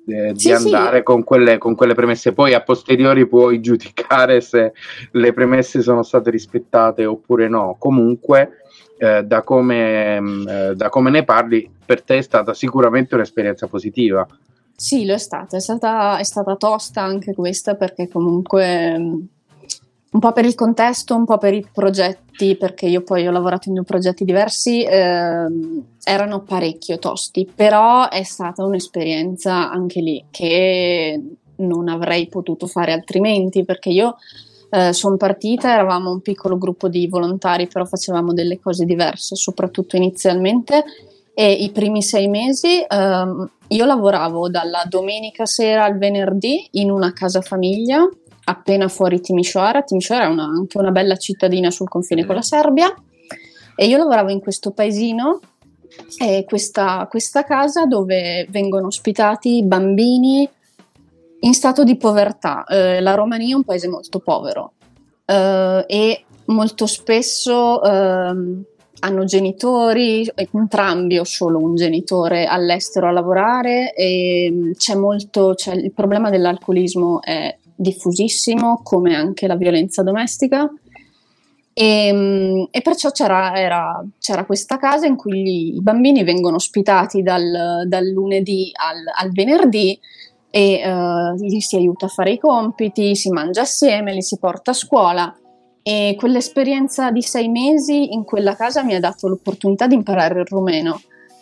eh, di sì, andare sì. Con, quelle, con, quelle, premesse. Poi a posteriori puoi giudicare se le premesse sono state rispettate oppure no. Comunque, eh, da, come, mm, eh, da, come, ne parli, per te è stata sicuramente un'esperienza positiva. Sì, lo è stata. È stata, è stata tosta anche questa perché comunque mm, un po' per il contesto, un po' per i progetti, perché io poi ho lavorato in due progetti diversi, ehm, erano parecchio tosti, però è stata un'esperienza anche lì che non avrei potuto fare altrimenti, perché io eh, sono partita, eravamo un piccolo gruppo di volontari, però facevamo delle cose diverse, soprattutto inizialmente, e i primi sei mesi ehm, io lavoravo dalla domenica sera al venerdì in una casa famiglia appena fuori Timisoara. Timisoara è una, anche una bella cittadina sul confine con la Serbia e io lavoravo in questo paesino e questa, questa casa dove vengono ospitati bambini in stato di povertà. Eh, la Romania è un paese molto povero eh, e molto spesso eh, hanno genitori, entrambi o solo un genitore all'estero a lavorare e c'è molto, cioè, il problema dell'alcolismo è diffusissimo, come anche la violenza domestica. E, ehm, e perciò c'era, era, c'era, questa casa in cui gli, i bambini vengono ospitati dal, dal lunedì al, al, venerdì e uh, gli si aiuta a fare i compiti, si mangia assieme, li si porta a scuola. E quell'esperienza di sei mesi in quella casa mi ha dato l'opportunità di imparare il rumeno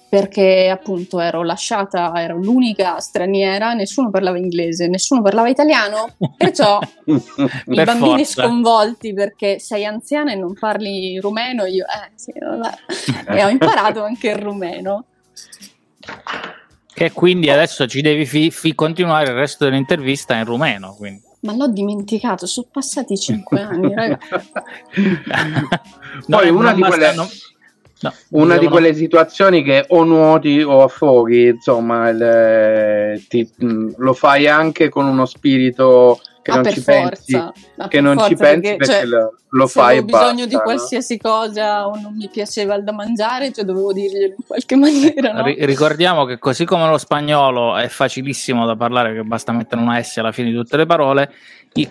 perché appunto ero lasciata, ero l'unica straniera, nessuno parlava inglese, nessuno parlava italiano, perciò i bambini forza. sconvolti perché sei anziana e non parli rumeno, io eh sì, e ho imparato anche il rumeno. Che quindi adesso ci devi fi- fi- continuare il resto dell'intervista in rumeno. Quindi. Ma l'ho dimenticato, sono passati cinque anni, ragazzi. Poi una di quelle... Non No, una di quelle situazioni che o nuoti o affoghi, insomma, il, ti, lo fai anche con uno spirito che ah, non ci pensi, che non ci pensi perché, perché cioè, lo, lo fai e basta. Se bisogno di qualsiasi no? cosa o non mi piaceva il da mangiare, cioè dovevo dirglielo in qualche maniera. No? R- ricordiamo che così come lo spagnolo è facilissimo da parlare, che basta mettere una S alla fine di tutte le parole,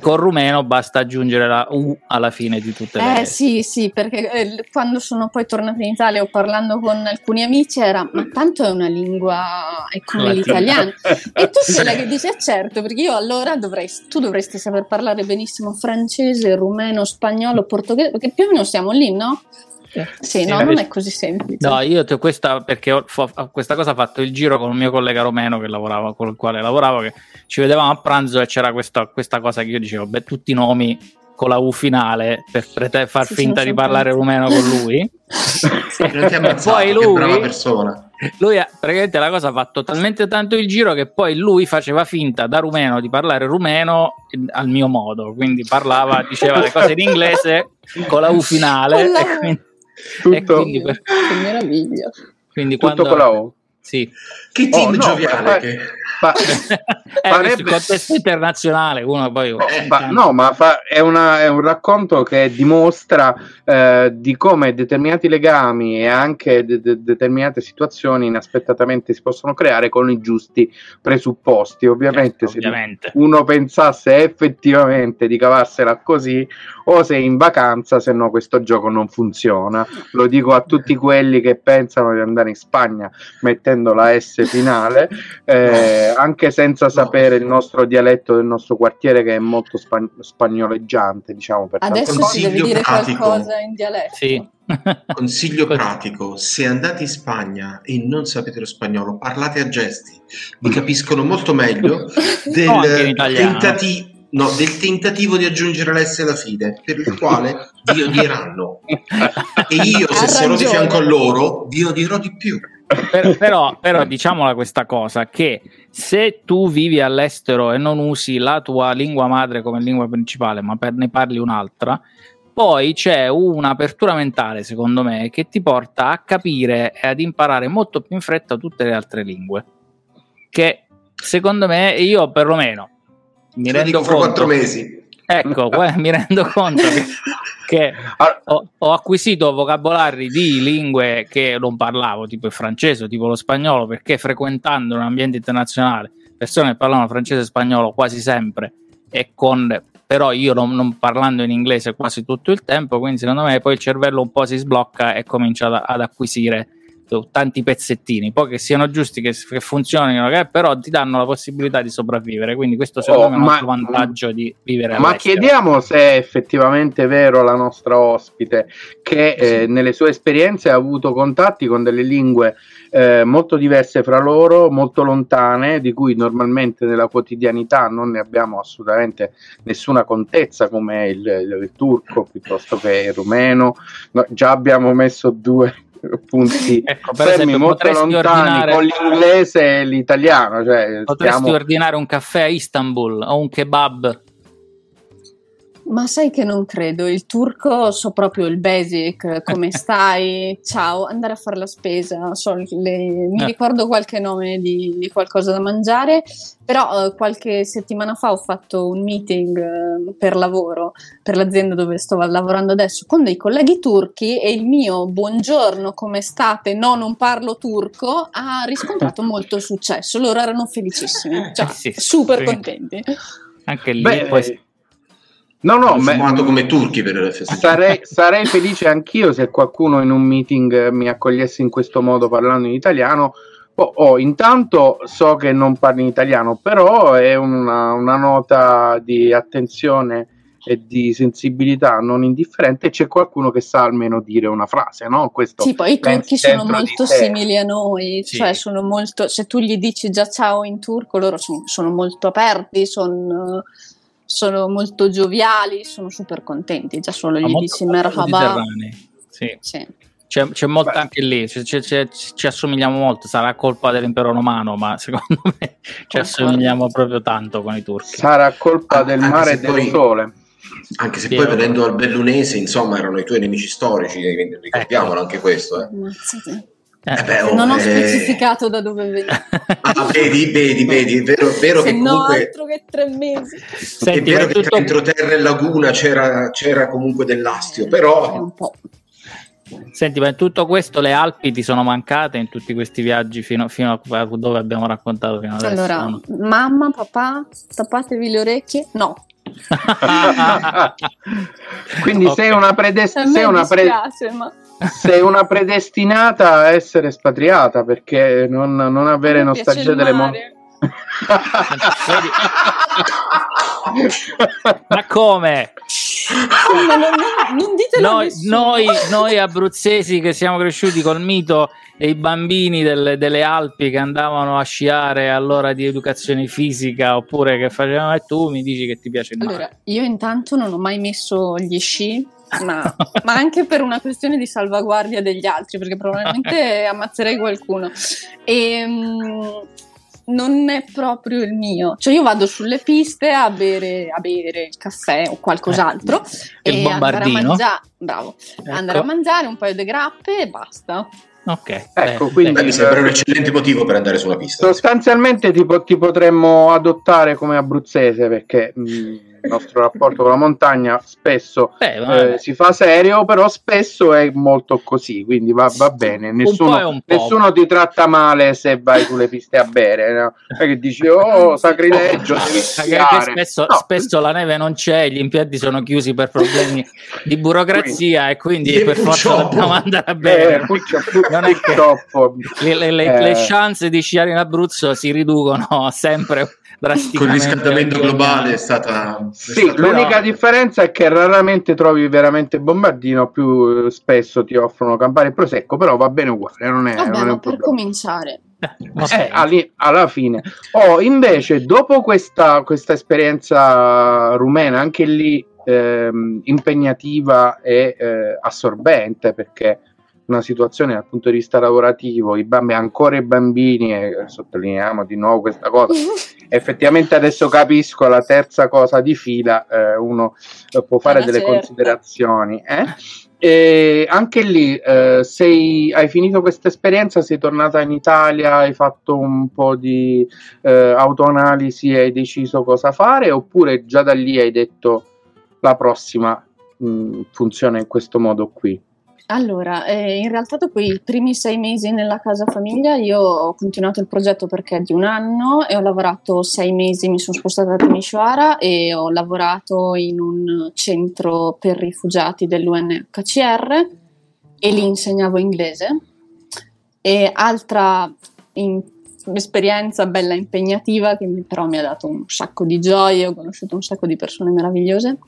con rumeno basta aggiungere la U alla fine di tutte le Eh sì, sì, perché eh, quando sono poi tornata in Italia o parlando con alcuni amici era ma tanto è una lingua, è come l'italiano. e tu sei la che dici, eh, certo, perché io allora dovrei, tu dovresti saper parlare benissimo francese, rumeno, spagnolo, portoghese, perché più o meno siamo lì, no? Sì, no, non è così semplice. No, io questa, perché ho, questa cosa ha fatto il giro con un mio collega romeno che lavorava, con il quale lavoravo, che ci vedevamo a pranzo e c'era questa, questa cosa che io dicevo, beh, tutti i nomi con la U finale per, per far sì, finta di parlare rumeno con lui. poi lui, brava persona. Lui praticamente la cosa ha fatto talmente tanto il giro che poi lui faceva finta da rumeno di parlare rumeno al mio modo, quindi parlava, diceva le cose in inglese con la U finale. La... E quindi, tutto, e quindi per... che meraviglia. Quindi tutto quando, con la O. Sì. Che team oh, no, gioviale fa, che... fa, eh, farebbe... il contesto internazionale uno poi eh, fa, no ma fa, è, una, è, un racconto che dimostra eh, di come determinati legami e anche de- de- determinate situazioni inaspettatamente si possono creare con i giusti presupposti ovviamente certo, se ovviamente. uno pensasse effettivamente di cavarsela così o sei in vacanza se no questo gioco non funziona lo dico a tutti quelli che pensano di andare in Spagna mettendo la S finale, eh, anche senza sapere il nostro dialetto del nostro quartiere che è molto spa- spagnoleggiante, diciamo. Per Adesso si deve dire pratico. qualcosa in dialetto. Sì. Consiglio pratico, se andate in Spagna e non sapete lo spagnolo, parlate a gesti, vi capiscono molto meglio del no, tentativo No, del tentativo di aggiungere l'S alla fine, per il quale vi odieranno. E io, se sarò di fianco a loro, vi odierò di più. Per, però, però diciamola questa cosa che se tu vivi all'estero e non usi la tua lingua madre come lingua principale ma per, ne parli un'altra poi c'è un'apertura mentale secondo me che ti porta a capire e ad imparare molto più in fretta tutte le altre lingue che secondo me, io perlomeno mi rendo conto... quattro mesi. Ecco, mi rendo conto che, che ho, ho, acquisito vocabolari di lingue che non parlavo, tipo il francese, tipo lo spagnolo, perché frequentando un ambiente internazionale, persone che parlavano francese e spagnolo quasi sempre, e con però io non, non, parlando in inglese quasi tutto il tempo, quindi secondo me poi il cervello un po' si sblocca e comincia ad, ad acquisire tanti pezzettini, poi che siano giusti, che, che funzionino, che però ti danno la possibilità di sopravvivere. Quindi questo secondo oh, me è un ma, altro vantaggio di vivere Ma chiediamo se è effettivamente vero la nostra ospite che eh, nelle sue esperienze ha avuto contatti con delle lingue eh, molto diverse fra loro, molto lontane, di cui normalmente nella quotidianità non ne abbiamo assolutamente nessuna contezza, come il, il, il turco piuttosto che il rumeno. No, già abbiamo messo due punti ecco, per esempio, molto lontani ordinare... con l'inglese e l'italiano. Cioè, potresti stiamo... ordinare un caffè a Istanbul o un kebab ma sai che non credo, il turco so proprio il basic, come stai, ciao, andare a fare la spesa, so, le, mi eh. ricordo qualche nome di, di, qualcosa da mangiare, però uh, qualche settimana fa ho fatto un meeting uh, per lavoro, per l'azienda dove sto lavorando adesso, con dei colleghi turchi e il mio buongiorno, come state, no, non parlo turco, ha riscontrato molto successo, loro erano felicissimi, cioè, sì, super sì. contenti. Anche lì Beh, poi No, no, ma come turchi per le sarei, sarei felice anch'io se qualcuno in un meeting mi accogliesse in questo modo parlando in italiano. Oh, oh, intanto so che non parli in italiano, però è una, una nota di attenzione e di sensibilità non indifferente. C'è qualcuno che sa almeno dire una frase, no? Questo sì, poi i turchi sono molto simili a noi, sì. cioè sono molto. Se tu gli dici già ciao in turco, loro sono, sono molto aperti, sono sono molto gioviali, sono super contenti, già solo gli dici merhaba. Sì. sì. C'è, c'è molto Beh. anche lì, c'è, c'è, ci assomigliamo molto, sarà colpa dell'impero romano, ma secondo me ci assomigliamo proprio tanto con i turchi. Sarà colpa ah, del mare e del poi, sole. Anche se sì, poi venendo al bellunese, insomma, erano i tuoi nemici storici, ricordiamolo ecco. anche questo. Eh. Eh beh, oh, non ho eh... specificato da dove veniva. Ah, vedi, vedi, vedi, è vero, vero Se che no comunque... altro che tre mesi. Senti, è vero che tutto... dentro terra e laguna c'era, c'era comunque dell'astio, eh, però... Un po'. Senti, ma in tutto questo le Alpi ti sono mancate in tutti questi viaggi fino, fino a dove abbiamo raccontato fino adesso? Allora, no? mamma, papà, tappatevi le orecchie? No. Quindi okay. sei una, predest- sei una, pre- ma sei una predestinata a essere spatriata perché non, non avere nostalgia delle montagne. Ma come? Ma non, non ditelo noi, noi, noi, abruzzesi che siamo cresciuti col mito dei bambini delle, delle, Alpi che andavano a sciare all'ora di educazione fisica oppure che facevano e tu mi dici che ti piace il mare. Allora, io intanto non ho mai messo gli sci ma, ma, anche per una questione di salvaguardia degli altri, perché probabilmente ammazzerei qualcuno. E, um, non è proprio il mio, cioè io vado sulle piste a bere, a bere il caffè o qualcos'altro eh, e andare a, mangia- bravo, ecco. andare a mangiare un paio di grappe e basta. Ok, ecco, beh, quindi mi sembra un eccellente motivo per andare sulla pista. Sostanzialmente ti, ti potremmo adottare come abruzzese perché mh, mm, il nostro rapporto con la montagna spesso Beh, eh, si fa serio, però spesso è molto così, quindi va, va bene. Nessuno, nessuno, ti tratta male se vai sulle piste a bere, no? che dici oh sacrilegio. spesso, no. spesso, la neve non c'è, gli impianti sono chiusi per problemi di burocrazia quindi, e quindi per forza dobbiamo andare a bere. Eh, non è che le, le, le, eh. le chance di sciare in Abruzzo si riducono sempre. Con il riscaldamento globale è stata... Sì, è l'unica differenza è che raramente trovi veramente bombardino, più spesso ti offrono campane e prosecco, però va bene uguale, non è, Vabbè, non è un per cominciare. Eh, all- alla fine. Oh, invece, dopo questa, questa esperienza rumena, anche lì ehm, impegnativa e eh, assorbente, perché una situazione dal punto di vista lavorativo, i bambini, ancora i bambini, e sottolineiamo di nuovo questa cosa, effettivamente adesso capisco la terza cosa di fila, eh, uno può fare delle certo. considerazioni. Eh? E anche lì, eh, sei, hai finito questa esperienza, sei tornata in Italia, hai fatto un po' di eh, autoanalisi e hai deciso cosa fare, oppure già da lì hai detto la prossima mh, funziona in questo modo qui? Allora, eh, in realtà dopo i primi sei mesi nella casa famiglia io ho continuato il progetto perché è di un anno e ho lavorato sei mesi, mi sono spostata a Timisoara e ho lavorato in un centro per rifugiati dell'UNHCR e lì insegnavo inglese. E altra in- esperienza bella impegnativa che però mi ha dato un sacco di gioia, ho conosciuto un sacco di persone meravigliose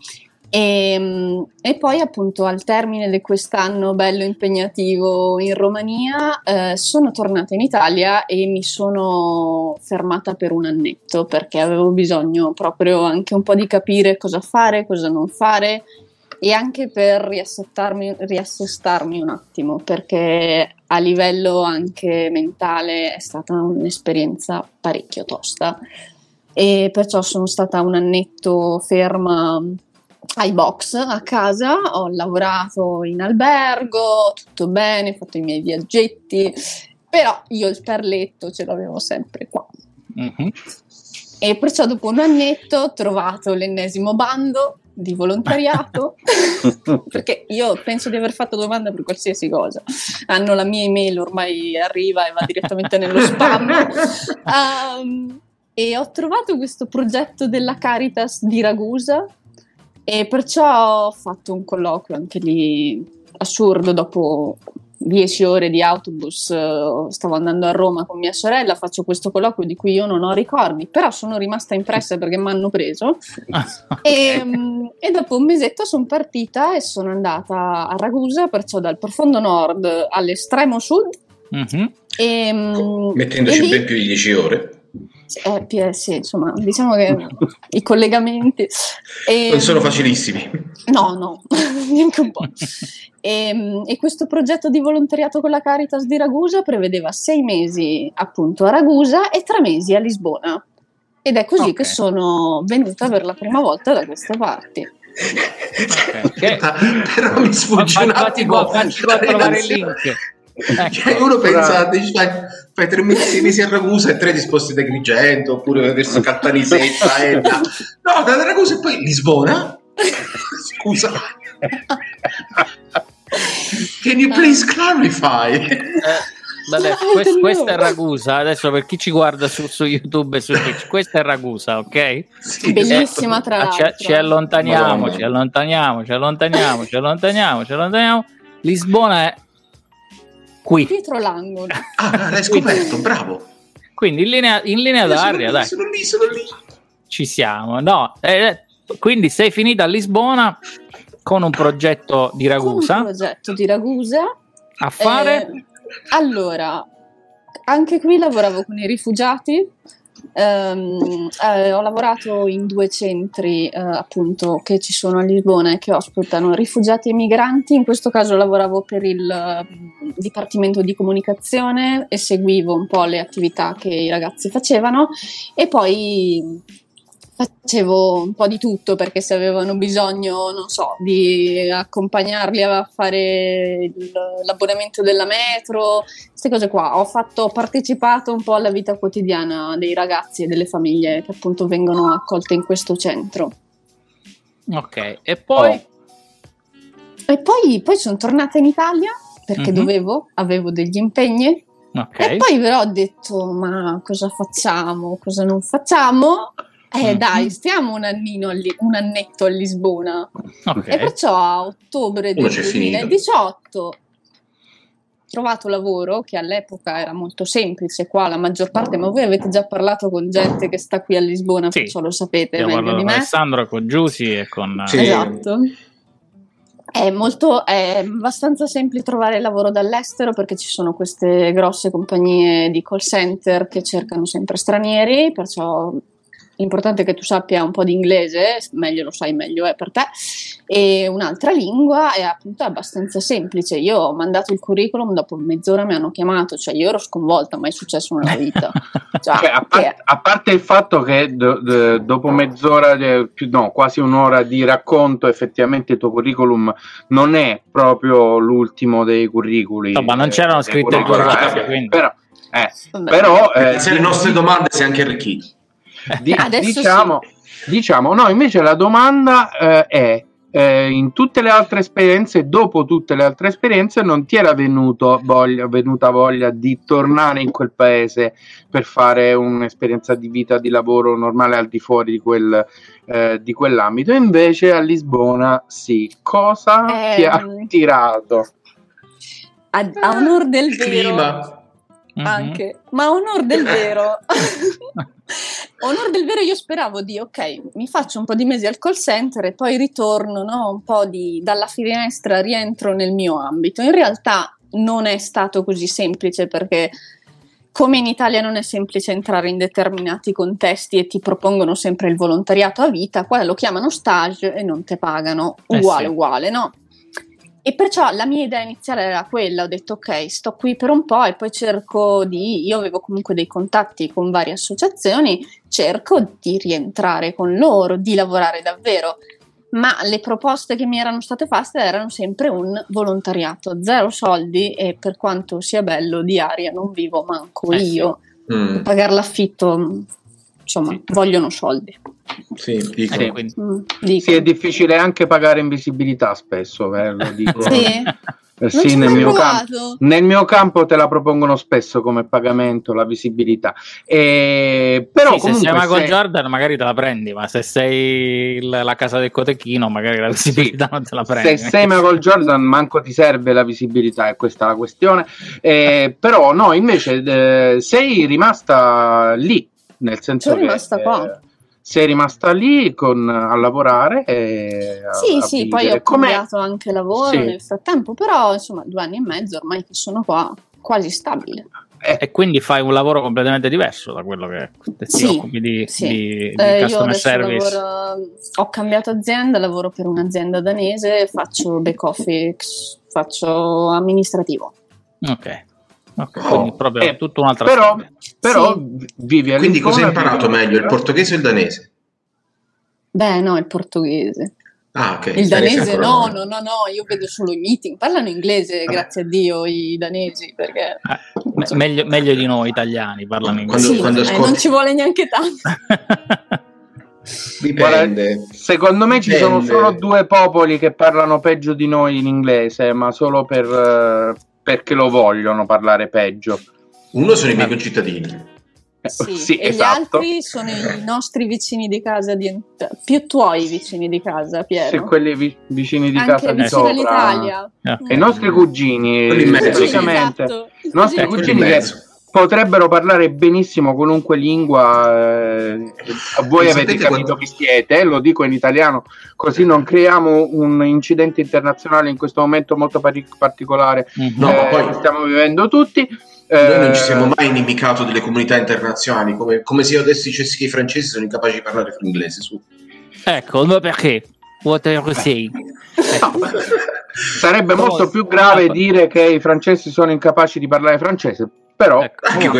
e, ehm, e, poi appunto al termine di quest'anno bello impegnativo in Romania eh, sono tornata in Italia e mi sono fermata per un annetto perché avevo bisogno proprio anche un po' di capire cosa fare, cosa non fare e anche per riassestarmi un attimo perché a livello anche mentale è stata un'esperienza parecchio tosta. E perciò sono stata un annetto ferma ai box a casa, ho lavorato in albergo, tutto bene, ho fatto i miei viaggetti, però io il perletto ce l'avevo sempre qua. Mm-hmm. E perciò dopo un annetto ho trovato l'ennesimo bando di volontariato, perché io penso di aver fatto domanda per qualsiasi cosa. Hanno la mia email, ormai arriva e va direttamente nello spam. Um, e ho trovato questo progetto della Caritas di Ragusa e perciò ho fatto un colloquio anche lì assurdo dopo dieci ore di autobus, eh, stavo andando a Roma con mia sorella, faccio questo colloquio di cui io non ho ricordi, però sono rimasta impressa perché mi hanno preso ah, okay. e, mm, e, dopo un mesetto sono partita e sono andata a Ragusa, perciò dal profondo nord all'estremo sud. Mm-hmm. E, mm, Mettendoci ben più di dieci ore. Eh, sì, insomma, diciamo che i collegamenti... E, non sono facilissimi. No, no, neanche un po'. E, e, questo progetto di volontariato con la Caritas di Ragusa prevedeva sei mesi appunto a Ragusa e tre mesi a Lisbona. Ed è così okay. che sono venuta per la prima volta da queste parti. Okay. Però mi sfugge un attimo. Facci trovare il link. Ecco, cioè, uno pensa, dici, fai, fai tre mesi, mesi, a Ragusa e tre disposti da Agrigento oppure verso Caltanissetta. e, no, da Ragusa e poi Lisbona. Scusa. Can you please clarify? Eh, vabbè, quest, questa è Ragusa. Adesso per chi ci guarda su, su YouTube e su Twitch, questa è Ragusa, ok? Sì, Bellissima, tra l'altro. Ci, ci allontaniamo, ci allontaniamo, ci allontaniamo, ci allontaniamo, ci allontaniamo. Lisbona è qui. Dietro l'angolo. Ah, l'hai scoperto, bravo. Quindi in linea, in linea d'aria, dai. Sono lì, sono lì. Ci siamo, no. Eh, quindi sei finita a Lisbona con un progetto di Ragusa. un progetto di Ragusa. A fare? Eh, allora, anche qui lavoravo con i rifugiati Um, eh, ho lavorato in due centri eh, appunto che ci sono a Lisbona e che ospitano rifugiati e migranti. In questo caso lavoravo per il uh, Dipartimento di Comunicazione e seguivo un po' le attività che i ragazzi facevano e poi facevo un po' di tutto perché se avevano bisogno, non so, di accompagnarli a fare l'abbonamento della metro, queste cose qua. Ho, fatto, ho partecipato un po' alla vita quotidiana dei ragazzi e delle famiglie che appunto vengono accolte in questo centro. Ok, e poi? Oh. E poi, poi sono tornata in Italia perché mm-hmm. dovevo, avevo degli impegni. Okay. E poi però ho detto, ma cosa facciamo, cosa non facciamo? Eh mm. dai, stiamo un, annino, un annetto a Lisbona. Okay. E perciò a ottobre del 2018 ho trovato lavoro che all'epoca era molto semplice qua la maggior parte, ma voi avete già parlato con gente che sta qui a Lisbona, sì. perciò lo sapete Io meglio di me. Con Alessandro, con Giusy e con... Sì. Esatto. È, molto, è abbastanza semplice trovare lavoro dall'estero perché ci sono queste grosse compagnie di call center che cercano sempre stranieri, perciò l'importante è che tu sappia un po' di inglese, meglio lo sai, meglio è per te, e un'altra lingua è appunto abbastanza semplice. Io ho mandato il curriculum, dopo mezz'ora mi hanno chiamato, cioè io ero sconvolta, mai successo nella vita. Cioè, cioè, a, par- a, parte il fatto che do- do- dopo mezz'ora, più, no, quasi un'ora di racconto, effettivamente il tuo curriculum non è proprio l'ultimo dei curriculi. No, ma non c'erano scritte cose, quindi... però, eh, però eh, se le nostre domande si è anche arricchito. Di- diciamo, sì. diciamo, no, invece la domanda eh, è eh, in tutte le altre esperienze, dopo tutte le altre esperienze, non ti era voglia, venuta voglia di tornare in quel paese per fare un'esperienza di vita, di lavoro normale al di fuori di, quel, eh, di quell'ambito. Invece a Lisbona sì. Cosa eh, ti ha attirato? A, a onor del vero. Mm-hmm. Anche, ma onor del vero. onor del vero io speravo di, ok, mi faccio un po' di mesi al call center e poi ritorno, no? Un po' di, dalla finestra, rientro nel mio ambito. In realtà non è stato così semplice perché come in Italia non è semplice entrare in determinati contesti e ti propongono sempre il volontariato a vita, qua lo chiamano stage e non te pagano uguale, eh sì. uguale, no? E perciò la mia idea iniziale era quella, ho detto ok, sto qui per un po' e poi cerco di, io avevo comunque dei contatti con varie associazioni, cerco di rientrare con loro, di lavorare davvero, ma le proposte che mi erano state fatte erano sempre un volontariato, zero soldi e per quanto sia bello di aria non vivo manco eh io, sì. mm. pagare l'affitto insomma, sì. vogliono soldi. Sì, dico. Sì, quindi... mm, dico. sì, è difficile anche pagare invisibilità spesso, eh, lo dico. sì. Eh, sì, nel mio, campo, nel mio, campo, te la propongono spesso come pagamento la visibilità. E, però sì, se sei Michael se... Jordan magari te la prendi, ma se sei la, la casa del cotechino magari la visibilità sì. non te la prendi. Se sei Michael Jordan manco ti serve la visibilità, è questa la questione. Eh, però no, invece eh, sei rimasta lì nel senso Sono rimasta che, qua. Sei rimasta lì con, a lavorare e a, sì, a sì, vivere. poi ho Com'è? cambiato anche lavoro sì. nel frattempo, però insomma due anni e mezzo ormai che sono qua, quasi stabile. Eh. E quindi fai un lavoro completamente diverso da quello che ti sì, occupi di, sì. di, di eh, customer service. Lavoro, ho cambiato azienda, lavoro per un'azienda danese, faccio back office, faccio amministrativo. Ok. Okay, quindi proprio eh, tutta un'altra però, storia. Però sì. vivi Quindi cosa hai imparato meglio, il portoghese o il danese? Beh, no, il portoghese. Ah, ok. Il danese no, no, no, no, io vedo solo i meeting. Parlano inglese, ah. grazie a Dio, i danesi, perché... Eh, meglio, meglio, di noi italiani parlano inglese. Quando, sì, quando ascolti... eh, non ci vuole neanche tanto. Dipende. Guarda, secondo me ci sono solo due popoli che parlano peggio di noi in inglese, ma solo per, perché lo vogliono parlare peggio. Uno sono i miei concittadini. Sì, sì, e esatto. gli altri sono i nostri vicini di casa, di, più tuoi vicini di casa, Piero. Sì, quelli vi, vicini di Anche casa di sopra. all'Italia. Yeah. E i nostri cugini, praticamente, esatto. i nostri cugini che potrebbero parlare benissimo qualunque lingua eh, voi e avete capito quando... chi siete lo dico in italiano così non creiamo un incidente internazionale in questo momento molto particolare mm-hmm. no, eh, poi... stiamo vivendo tutti. Noi non ci siamo mai inimicato delle comunità internazionali come, come se io adesso dicessi che i francesi sono incapaci di parlare l'inglese su. ecco ma perché? What are you saying? No, sarebbe molto più grave dire che i francesi sono incapaci di parlare francese però ecco. fino,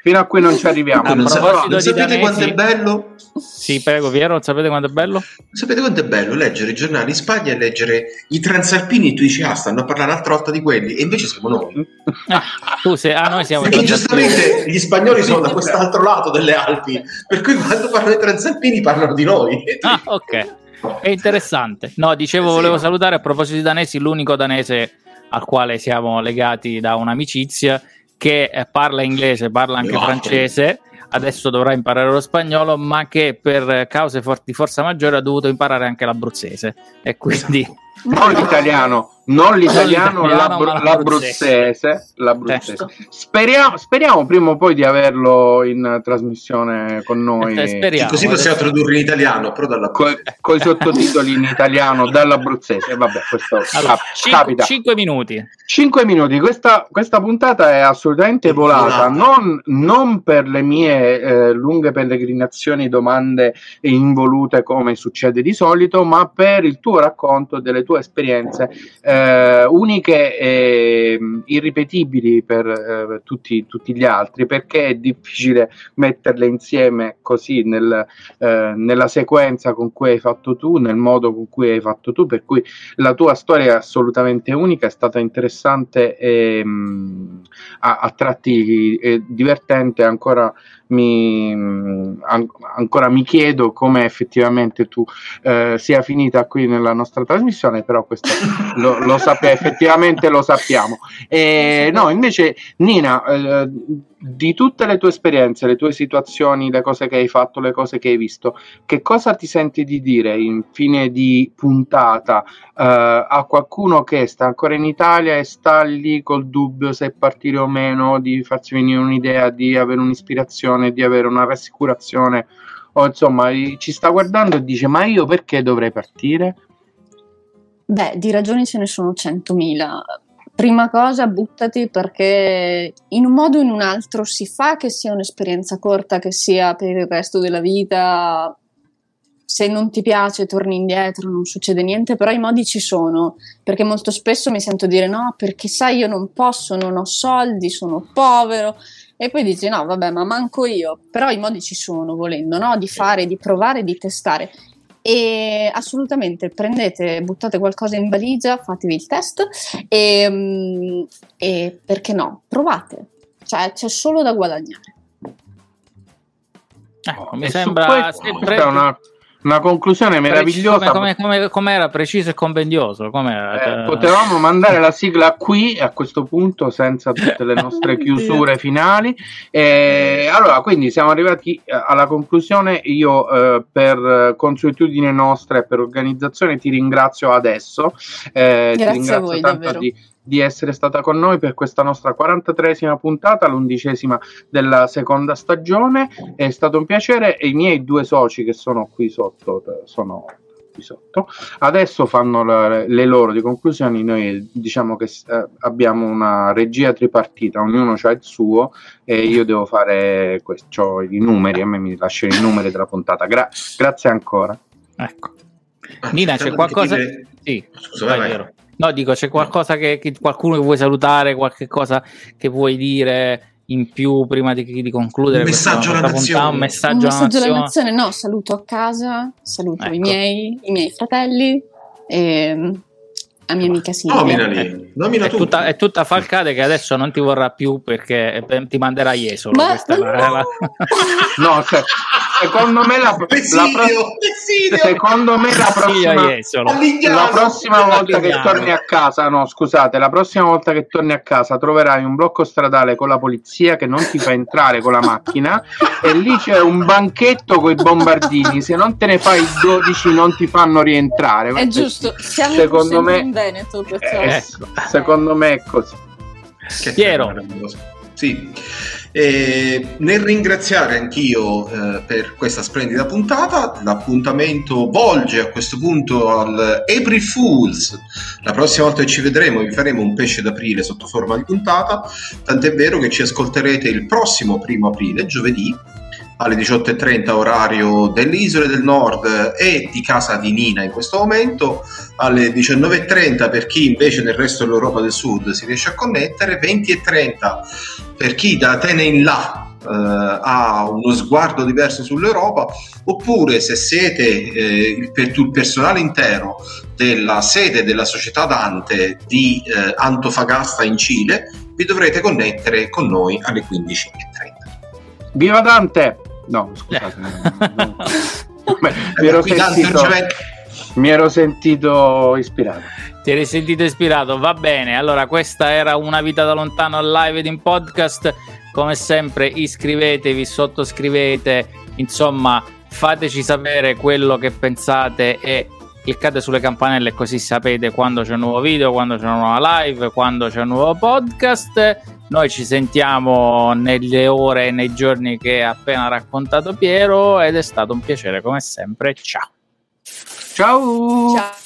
fino, a qui non ci arriviamo. non, sa- non sapete quanto è bello? Sì, prego, Piero, non sapete quanto è bello? Sapete quanto è bello leggere i giornali in Spagna e leggere i transalpini e tu dici, ah, stanno a parlare un'altra volta di quelli, e invece siamo noi. Ah, tu sei, ah, noi siamo Perché giustamente gli spagnoli sono da quest'altro lato delle Alpi, per cui quando parlano i transalpini parlano di noi. Ah, ok. È interessante. No, dicevo, sì. volevo salutare a proposito di danesi, l'unico danese al quale siamo legati da un'amicizia che eh, parla inglese, parla anche francese, adesso dovrà imparare lo spagnolo, ma che per cause for- di forza maggiore ha dovuto imparare anche l'abruzzese. E quindi non l'italiano, non l'italiano, l'abru- l'abruzzese. l'abruzzese. Certo. Speriamo, speriamo, prima o poi di averlo in trasmissione con noi. Eh, speriamo, così possiamo tradurre in italiano, però dalla con i sottotitoli in italiano dall'abruzzese. Vabbè, questo allora, cap- capita. 5 minuti. 5 minuti. Questa, questa, puntata è assolutamente è volata, non, non, per le mie eh, lunghe pellegrinazioni, domande involute come succede di solito, ma per il tuo racconto delle tue esperienze. Eh, uniche e mm, irripetibili per eh, tutti, tutti, gli altri perché è difficile metterle insieme così nel, eh, nella sequenza con cui hai fatto tu, nel modo con cui hai fatto tu, per cui la tua storia è assolutamente unica, è stata interessante e mh, mm, a, a, tratti eh, divertente ancora mi, an- ancora mi chiedo come effettivamente tu eh, sia finita qui nella nostra trasmissione, però questo lo, lo sappiamo, effettivamente lo sappiamo. E, no, invece Nina, eh, di tutte le tue esperienze, le tue situazioni, le cose che hai fatto, le cose che hai visto, che cosa ti senti di dire in fine di puntata eh, a qualcuno che sta ancora in Italia e sta lì col dubbio se partire o meno, di farsi venire un'idea, di avere un'ispirazione, di avere una rassicurazione, o insomma ci sta guardando e dice ma io perché dovrei partire? Beh, di ragioni ce ne sono centomila prima cosa buttati perché in un modo o in un altro si fa che sia un'esperienza corta, che sia per il resto della vita. Se non ti piace, torni indietro, non succede niente, però i modi ci sono, perché molto spesso mi sento dire no, perché sai, io non posso, non ho soldi, sono povero, e poi dici no, vabbè, ma manco io, però i modi ci sono, volendo, no? Di fare, di provare, di testare. E assolutamente prendete, buttate qualcosa in valigia, fatevi il test e, mm, e perché no, provate, cioè c'è solo da guadagnare. Ecco, mi sembra sempre una una conclusione meravigliosa. Come, come, come era preciso e compendioso. Eh, potevamo mandare la sigla qui a questo punto senza tutte le nostre chiusure finali. E, allora, quindi siamo arrivati eh, alla conclusione. Io eh, per consuetudine nostra e per organizzazione ti ringrazio adesso. Eh, Grazie ti ringrazio a voi, tanto davvero. di di essere stata con noi per questa nostra 43esima puntata, l'undicesima della seconda stagione. È stato un piacere e i miei due soci che sono qui sotto sono qui sotto. Adesso fanno le, le loro di conclusioni. Noi diciamo che eh, abbiamo una regia tripartita, ognuno ha il suo e io devo fare questo. I numeri, a me mi lasciano i numeri della puntata. Gra- grazie ancora. Ecco. Nina, c'è qualcosa? Dire... Sì, Scusa, vai, vai. No, dico, c'è qualcosa che, che, qualcuno che vuoi salutare, qualche cosa che vuoi dire in più prima di, di concludere? Un messaggio alla nazione. Un messaggio, un messaggio alla nazione. No, saluto a casa, saluto ecco. i, miei, i miei fratelli. E la mia amica Silvia. Nominali, nomina è, tutta, è tutta Falcade che adesso non ti vorrà più perché ti manderà Jesolo. Ma... No, la... no cioè, secondo me la, Pesidio, la pro... secondo me la prossima, la prossima volta che torni a casa, no scusate, la prossima volta che torni a casa troverai un blocco stradale con la polizia che non ti fa entrare con la macchina e lì c'è un banchetto con i bombardini, se non te ne fai 12 non ti fanno rientrare. È giusto, siamo secondo me, Veneto, eh, secondo me è così. Che Piero. Sì. E nel ringraziare anch'io eh, per questa splendida puntata, l'appuntamento volge a questo punto al April Fools. La prossima volta che ci vedremo vi faremo un pesce d'aprile sotto forma di puntata, tant'è vero che ci ascolterete il prossimo primo aprile, giovedì, alle 18.30 orario delle isole del nord e di casa di Nina in questo momento, alle 19.30 per chi invece nel resto dell'Europa del Sud si riesce a connettere, 20.30 per chi da Atene in là Uh, ha uno sguardo diverso sull'Europa, oppure se siete eh, per, il personale intero della sede della società Dante di eh, Antofagasta in Cile, vi dovrete connettere con noi alle 15.30. Viva Dante! No, scusate. non, Beh, mi, ero sentito, mi ero sentito ispirato. Ti eri sentito ispirato, va bene. Allora, questa era Una vita da lontano live ed in podcast. Come sempre, iscrivetevi, sottoscrivete, insomma, fateci sapere quello che pensate e cliccate sulle campanelle così sapete quando c'è un nuovo video, quando c'è una nuova live, quando c'è un nuovo podcast. Noi ci sentiamo nelle ore e nei giorni che ha appena raccontato Piero ed è stato un piacere come sempre. Ciao. Ciao. Ciao.